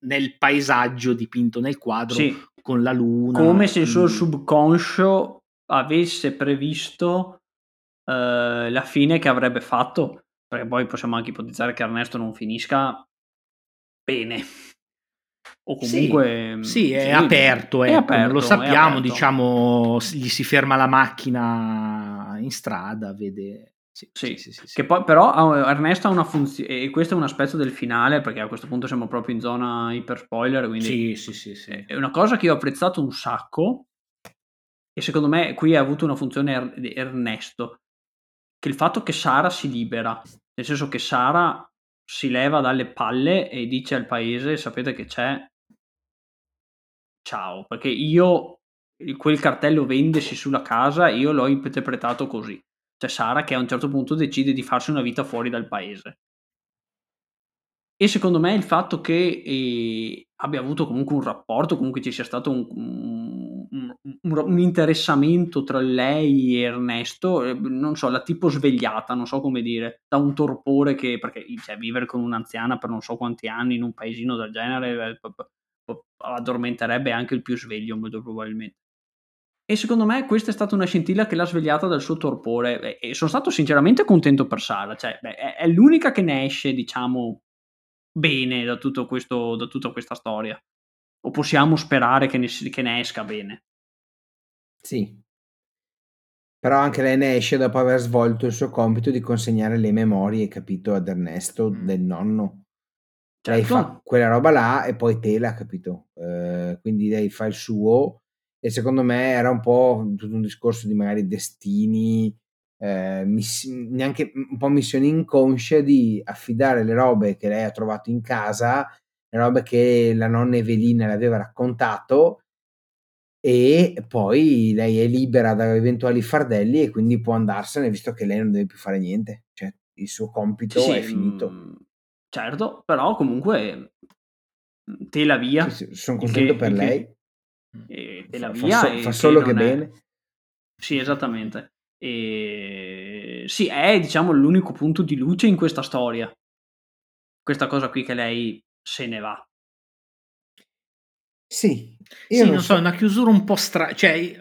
nel paesaggio dipinto nel quadro sì. con la luna. Come se il suo subconscio avesse previsto uh, la fine che avrebbe fatto, perché poi possiamo anche ipotizzare che Ernesto non finisca bene. O comunque... Sì, sì è sì, aperto, è ecco, aperto, lo sappiamo, diciamo, gli si ferma la macchina in strada, vede sì, sì, sì, sì, Che poi, però Ernesto ha una funzione, e questo è un aspetto del finale, perché a questo punto siamo proprio in zona iper spoiler, quindi sì, sì, sì, sì. è una cosa che io ho apprezzato un sacco, e secondo me qui ha avuto una funzione er- Ernesto, che il fatto che Sara si libera, nel senso che Sara si leva dalle palle e dice al paese, sapete che c'è, ciao, perché io quel cartello vendesi sulla casa, io l'ho interpretato così c'è Sara che a un certo punto decide di farsi una vita fuori dal paese. E secondo me il fatto che eh, abbia avuto comunque un rapporto, comunque ci sia stato un, un, un, un interessamento tra lei e Ernesto, eh, non so, la tipo svegliata, non so come dire, da un torpore che, perché cioè, vivere con un'anziana per non so quanti anni in un paesino del genere eh, addormenterebbe anche il più sveglio molto probabilmente. E secondo me questa è stata una scintilla che l'ha svegliata dal suo torpore e sono stato sinceramente contento per Sara, cioè beh, è, l'unica che ne esce, diciamo, bene da, tutto questo, da tutta questa storia. O possiamo sperare che ne, che ne esca bene. Sì. Però anche lei ne esce dopo aver svolto il suo compito di consegnare le memorie, capito, ad Ernesto mm. del nonno. Certo. Lei fa quella roba là e poi tela, capito? Eh, quindi lei fa il suo e secondo me era un po' tutto un discorso di magari destini, eh, miss- neanche un po' missioni inconsce di affidare le robe che lei ha trovato in casa, le robe che la nonna Evelina le aveva raccontato e poi lei è libera da eventuali fardelli e quindi può andarsene visto che lei non deve più fare niente, cioè il suo compito sì, è finito. Mh, certo, però comunque te la via. Sì, sono contento che, per che, lei e te la via. Fa, so, fa solo che, che bene. Sì, esattamente. E... Sì, è diciamo l'unico punto di luce in questa storia. Questa cosa qui che lei se ne va. Sì, sì, non, non so, è una chiusura un po' strana. Cioè, eh,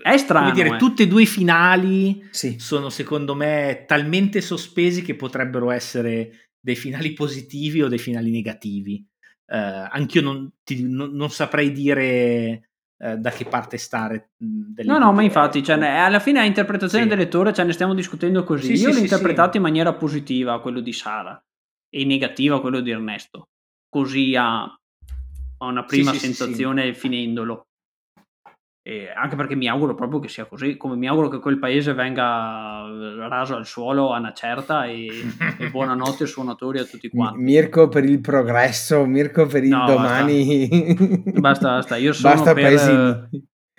è strano. dire, eh. tutte e due i finali sì. sono secondo me talmente sospesi che potrebbero essere dei finali positivi o dei finali negativi. Uh, anch'io non, ti, non, non saprei dire eh, da che parte stare. no, no, ma infatti, cioè, alla fine a interpretazione sì. del lettore ce ne stiamo discutendo così. Sì, Io sì, l'ho interpretato in maniera positiva quello di Sara e negativa quello di Ernesto. Così a, a una prima sensazione finendolo. E anche perché mi auguro proprio che sia così, come mi auguro che quel paese venga raso al suolo a una certa e, e buonanotte suonatori a tutti quanti. Mirko per il progresso, Mirko per il no, domani. Basta, basta, io sono basta per...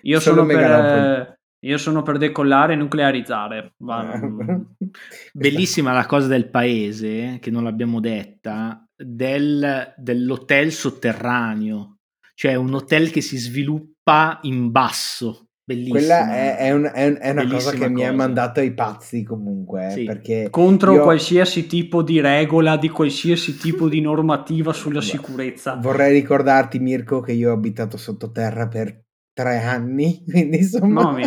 Io sono per, io sono per decollare e nuclearizzare. Ma... Bellissima la cosa del paese, che non l'abbiamo detta, del, dell'hotel sotterraneo. Cioè un hotel che si sviluppa pa in basso. Bellissima. Quella è, è, un, è, è una cosa che cosa. mi ha mandato ai pazzi comunque. Eh, sì. perché Contro io... qualsiasi tipo di regola, di qualsiasi tipo di normativa sulla sicurezza. Vorrei ricordarti, Mirko, che io ho abitato sottoterra per tre anni. Quindi insomma. No,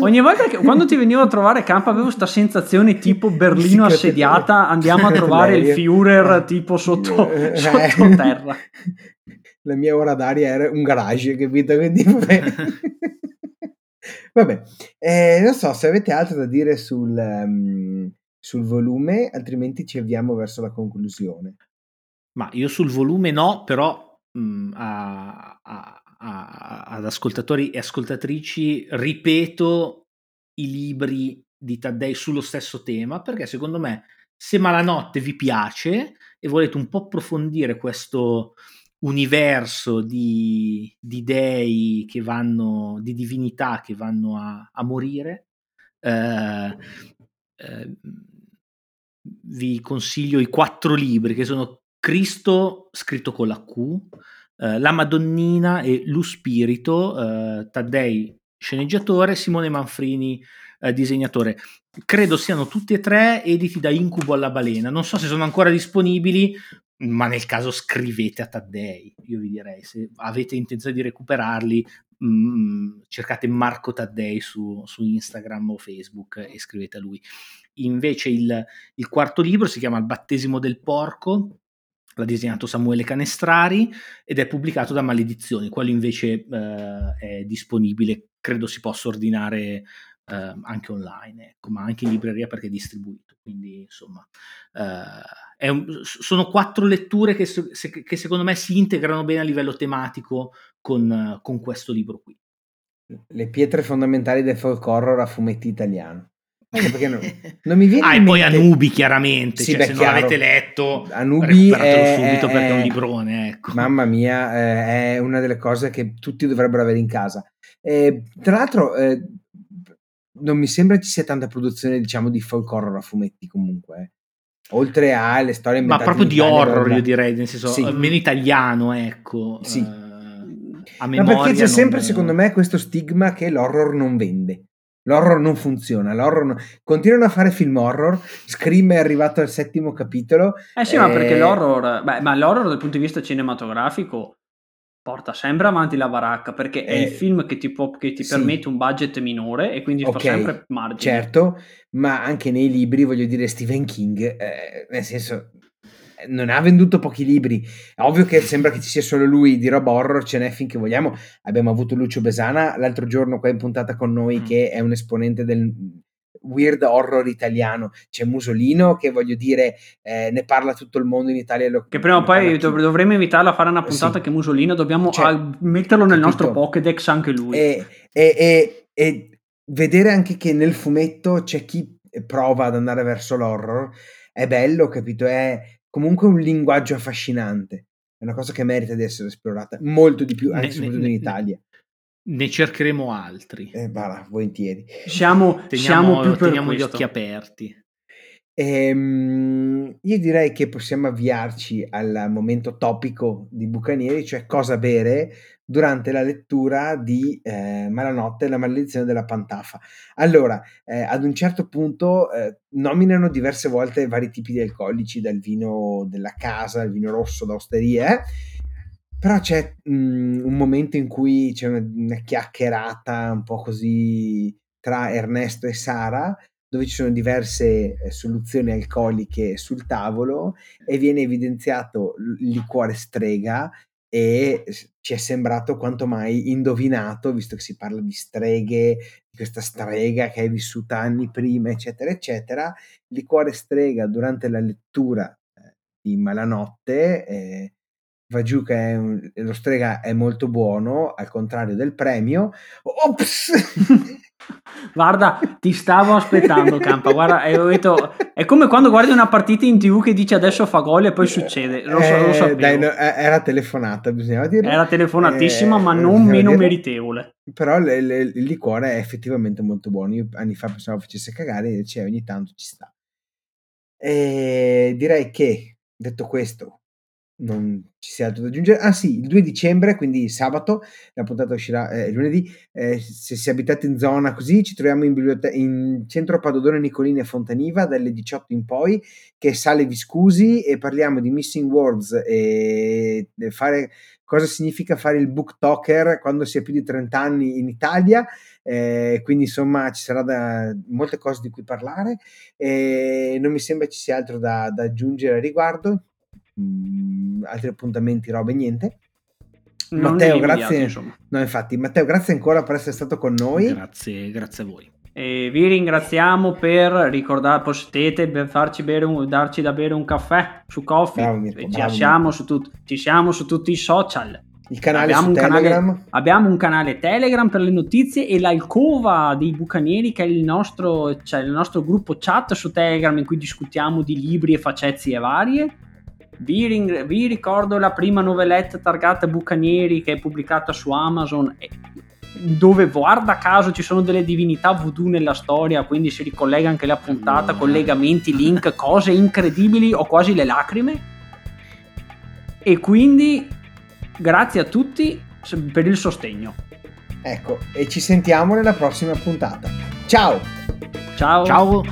ogni volta che quando ti venivo a trovare campo avevo questa sensazione tipo Berlino assediata, andiamo a trovare il Führer tipo sotto, eh, sottoterra la mia ora d'aria era un garage, capito? Quindi vabbè. vabbè. Eh, non so se avete altro da dire sul, um, sul volume, altrimenti ci avviamo verso la conclusione. Ma io sul volume no, però mh, a, a, a, ad ascoltatori e ascoltatrici ripeto i libri di Taddei sullo stesso tema, perché secondo me se Malanotte vi piace e volete un po' approfondire questo universo di, di dei che vanno, di divinità che vanno a, a morire. Eh, eh, vi consiglio i quattro libri che sono Cristo scritto con la Q, eh, La Madonnina e Lo Spirito, eh, Taddei sceneggiatore, Simone Manfrini eh, disegnatore. Credo siano tutti e tre editi da Incubo alla Balena. Non so se sono ancora disponibili, ma nel caso scrivete a Taddei. Io vi direi, se avete intenzione di recuperarli, mh, mm, cercate Marco Taddei su, su, Instagram o Facebook e scrivete a lui. Invece il, il quarto libro si chiama Il battesimo del porco l'ha disegnato Samuele Canestrari ed è pubblicato da Maledizioni, quello invece eh, è disponibile, credo si possa ordinare eh, anche online, ecco, ma anche in libreria perché è distribuito. Quindi insomma, eh, un, sono quattro letture che, se, che, secondo me si integrano bene a livello tematico con, con questo libro qui. Le pietre fondamentali del folk horror a fumetti italiano. Perché non, non mi viene ah, e poi Anubi chiaramente, sì, cioè, beh, se chiaro. non l'avete letto Anubi è, subito è, perché è un librone ecco. mamma mia è una delle cose che tutti dovrebbero avere in casa eh, tra l'altro eh, non mi sembra ci sia tanta produzione diciamo di folk horror a fumetti comunque eh. oltre alle storie ma proprio di horror io direi nel senso sì. meno italiano ecco sì. Uh, a memoria ma perché c'è sempre secondo me questo stigma che l'horror non vende L'horror non funziona, l'horror non... continuano a fare film horror, Scream è arrivato al settimo capitolo. Eh sì, e... ma perché l'horror, beh, ma l'horror dal punto di vista cinematografico porta sempre avanti la baracca perché è il eh, film che ti, può, che ti sì. permette un budget minore e quindi okay, fa sempre margine. Certo, ma anche nei libri, voglio dire, Stephen King, eh, nel senso, non ha venduto pochi libri. È ovvio che sembra che ci sia solo lui di roba horror, ce n'è finché vogliamo. Abbiamo avuto Lucio Besana l'altro giorno qua in puntata con noi, mm. che è un esponente del weird horror italiano. C'è Musolino che voglio dire eh, ne parla tutto il mondo in Italia. Lo, che prima o poi dov- dovremmo invitarlo a fare una puntata sì. che Musolino dobbiamo cioè, al- metterlo nel capito. nostro Pokédex anche lui. E, e, e, e vedere anche che nel fumetto c'è chi prova ad andare verso l'horror è bello, capito? È, comunque un linguaggio affascinante. È una cosa che merita di essere esplorata molto di più, anche ne, soprattutto ne, in Italia. Ne cercheremo altri. Eh, bara, volentieri. Siamo, teniamo, siamo più per teniamo gli occhi aperti. Ehm, io direi che possiamo avviarci al momento topico di Bucanieri, cioè cosa bere durante la lettura di eh, Malanotte e la maledizione della Pantafa. Allora, eh, ad un certo punto eh, nominano diverse volte vari tipi di alcolici, dal vino della casa, il vino rosso d'osteria, eh. Però c'è mh, mm, un momento in cui c'è una, una chiacchierata un po' così tra Ernesto e Sara dove ci sono diverse eh, soluzioni alcoliche sul tavolo e viene evidenziato il liquore strega e ci è sembrato quanto mai indovinato, visto che si parla di streghe, di questa strega che è vissuta anni prima, eccetera, eccetera. Il liquore strega durante la lettura eh, di Malanotte eh, va giù che è un, lo strega è molto buono, al contrario del premio. Ops! Guarda, ti stavo aspettando, Campa. Guarda, detto, è come quando guardi una partita in tv che dice adesso fa gol e poi succede. Lo, so, lo eh, dai, no, eh, era telefonata, bisognava dire. Era telefonatissima, eh, ma non meno dire. meritevole. Però le, le, il liquore è effettivamente molto buono. Io anni fa pensavo facesse cagare, invece ogni tanto ci sta. E direi che, detto questo, non ci sia altro da aggiungere. Ah sì, il 2 dicembre, quindi sabato, la puntata uscirà eh, lunedì. Eh, se, se abitate in zona così, ci troviamo in, bibliote- in centro Padodone Nicolini e Fontaniva dalle 18 in poi, che è Sale Viscusi e parliamo di Missing Words e fare cosa significa fare il book talker quando si ha più di 30 anni in Italia. Eh, quindi insomma ci sarà da, molte cose di cui parlare e non mi sembra ci sia altro da, da aggiungere a riguardo mh, mhmm, altri appuntamenti, robe, niente. Non Matteo, grazie. No, infatti, Matteo, grazie ancora per essere stato con noi. Grazie, grazie a voi. E vi ringraziamo per ricordare, potete farci bere un, darci da bere un caffè su Coffee. Bravo, Mirko, ci, siamo su tut, ci siamo su tutti i social. Il canale abbiamo un Telegram. Canale, abbiamo un canale Telegram per le notizie e l'alcova dei bucanieri che è il nostro, cioè il nostro gruppo chat su Telegram in cui discutiamo di libri e facezie varie vi, ring- vi, ricordo la prima novelletta targata Bucanieri che è pubblicata su Amazon dove guarda caso ci sono delle divinità voodoo nella storia quindi si ricollega anche la puntata, collegamenti, link, cose incredibili, ho quasi le lacrime. E quindi grazie a tutti per il sostegno. Ecco e ci sentiamo nella prossima puntata. Ciao! Ciao. Ciao.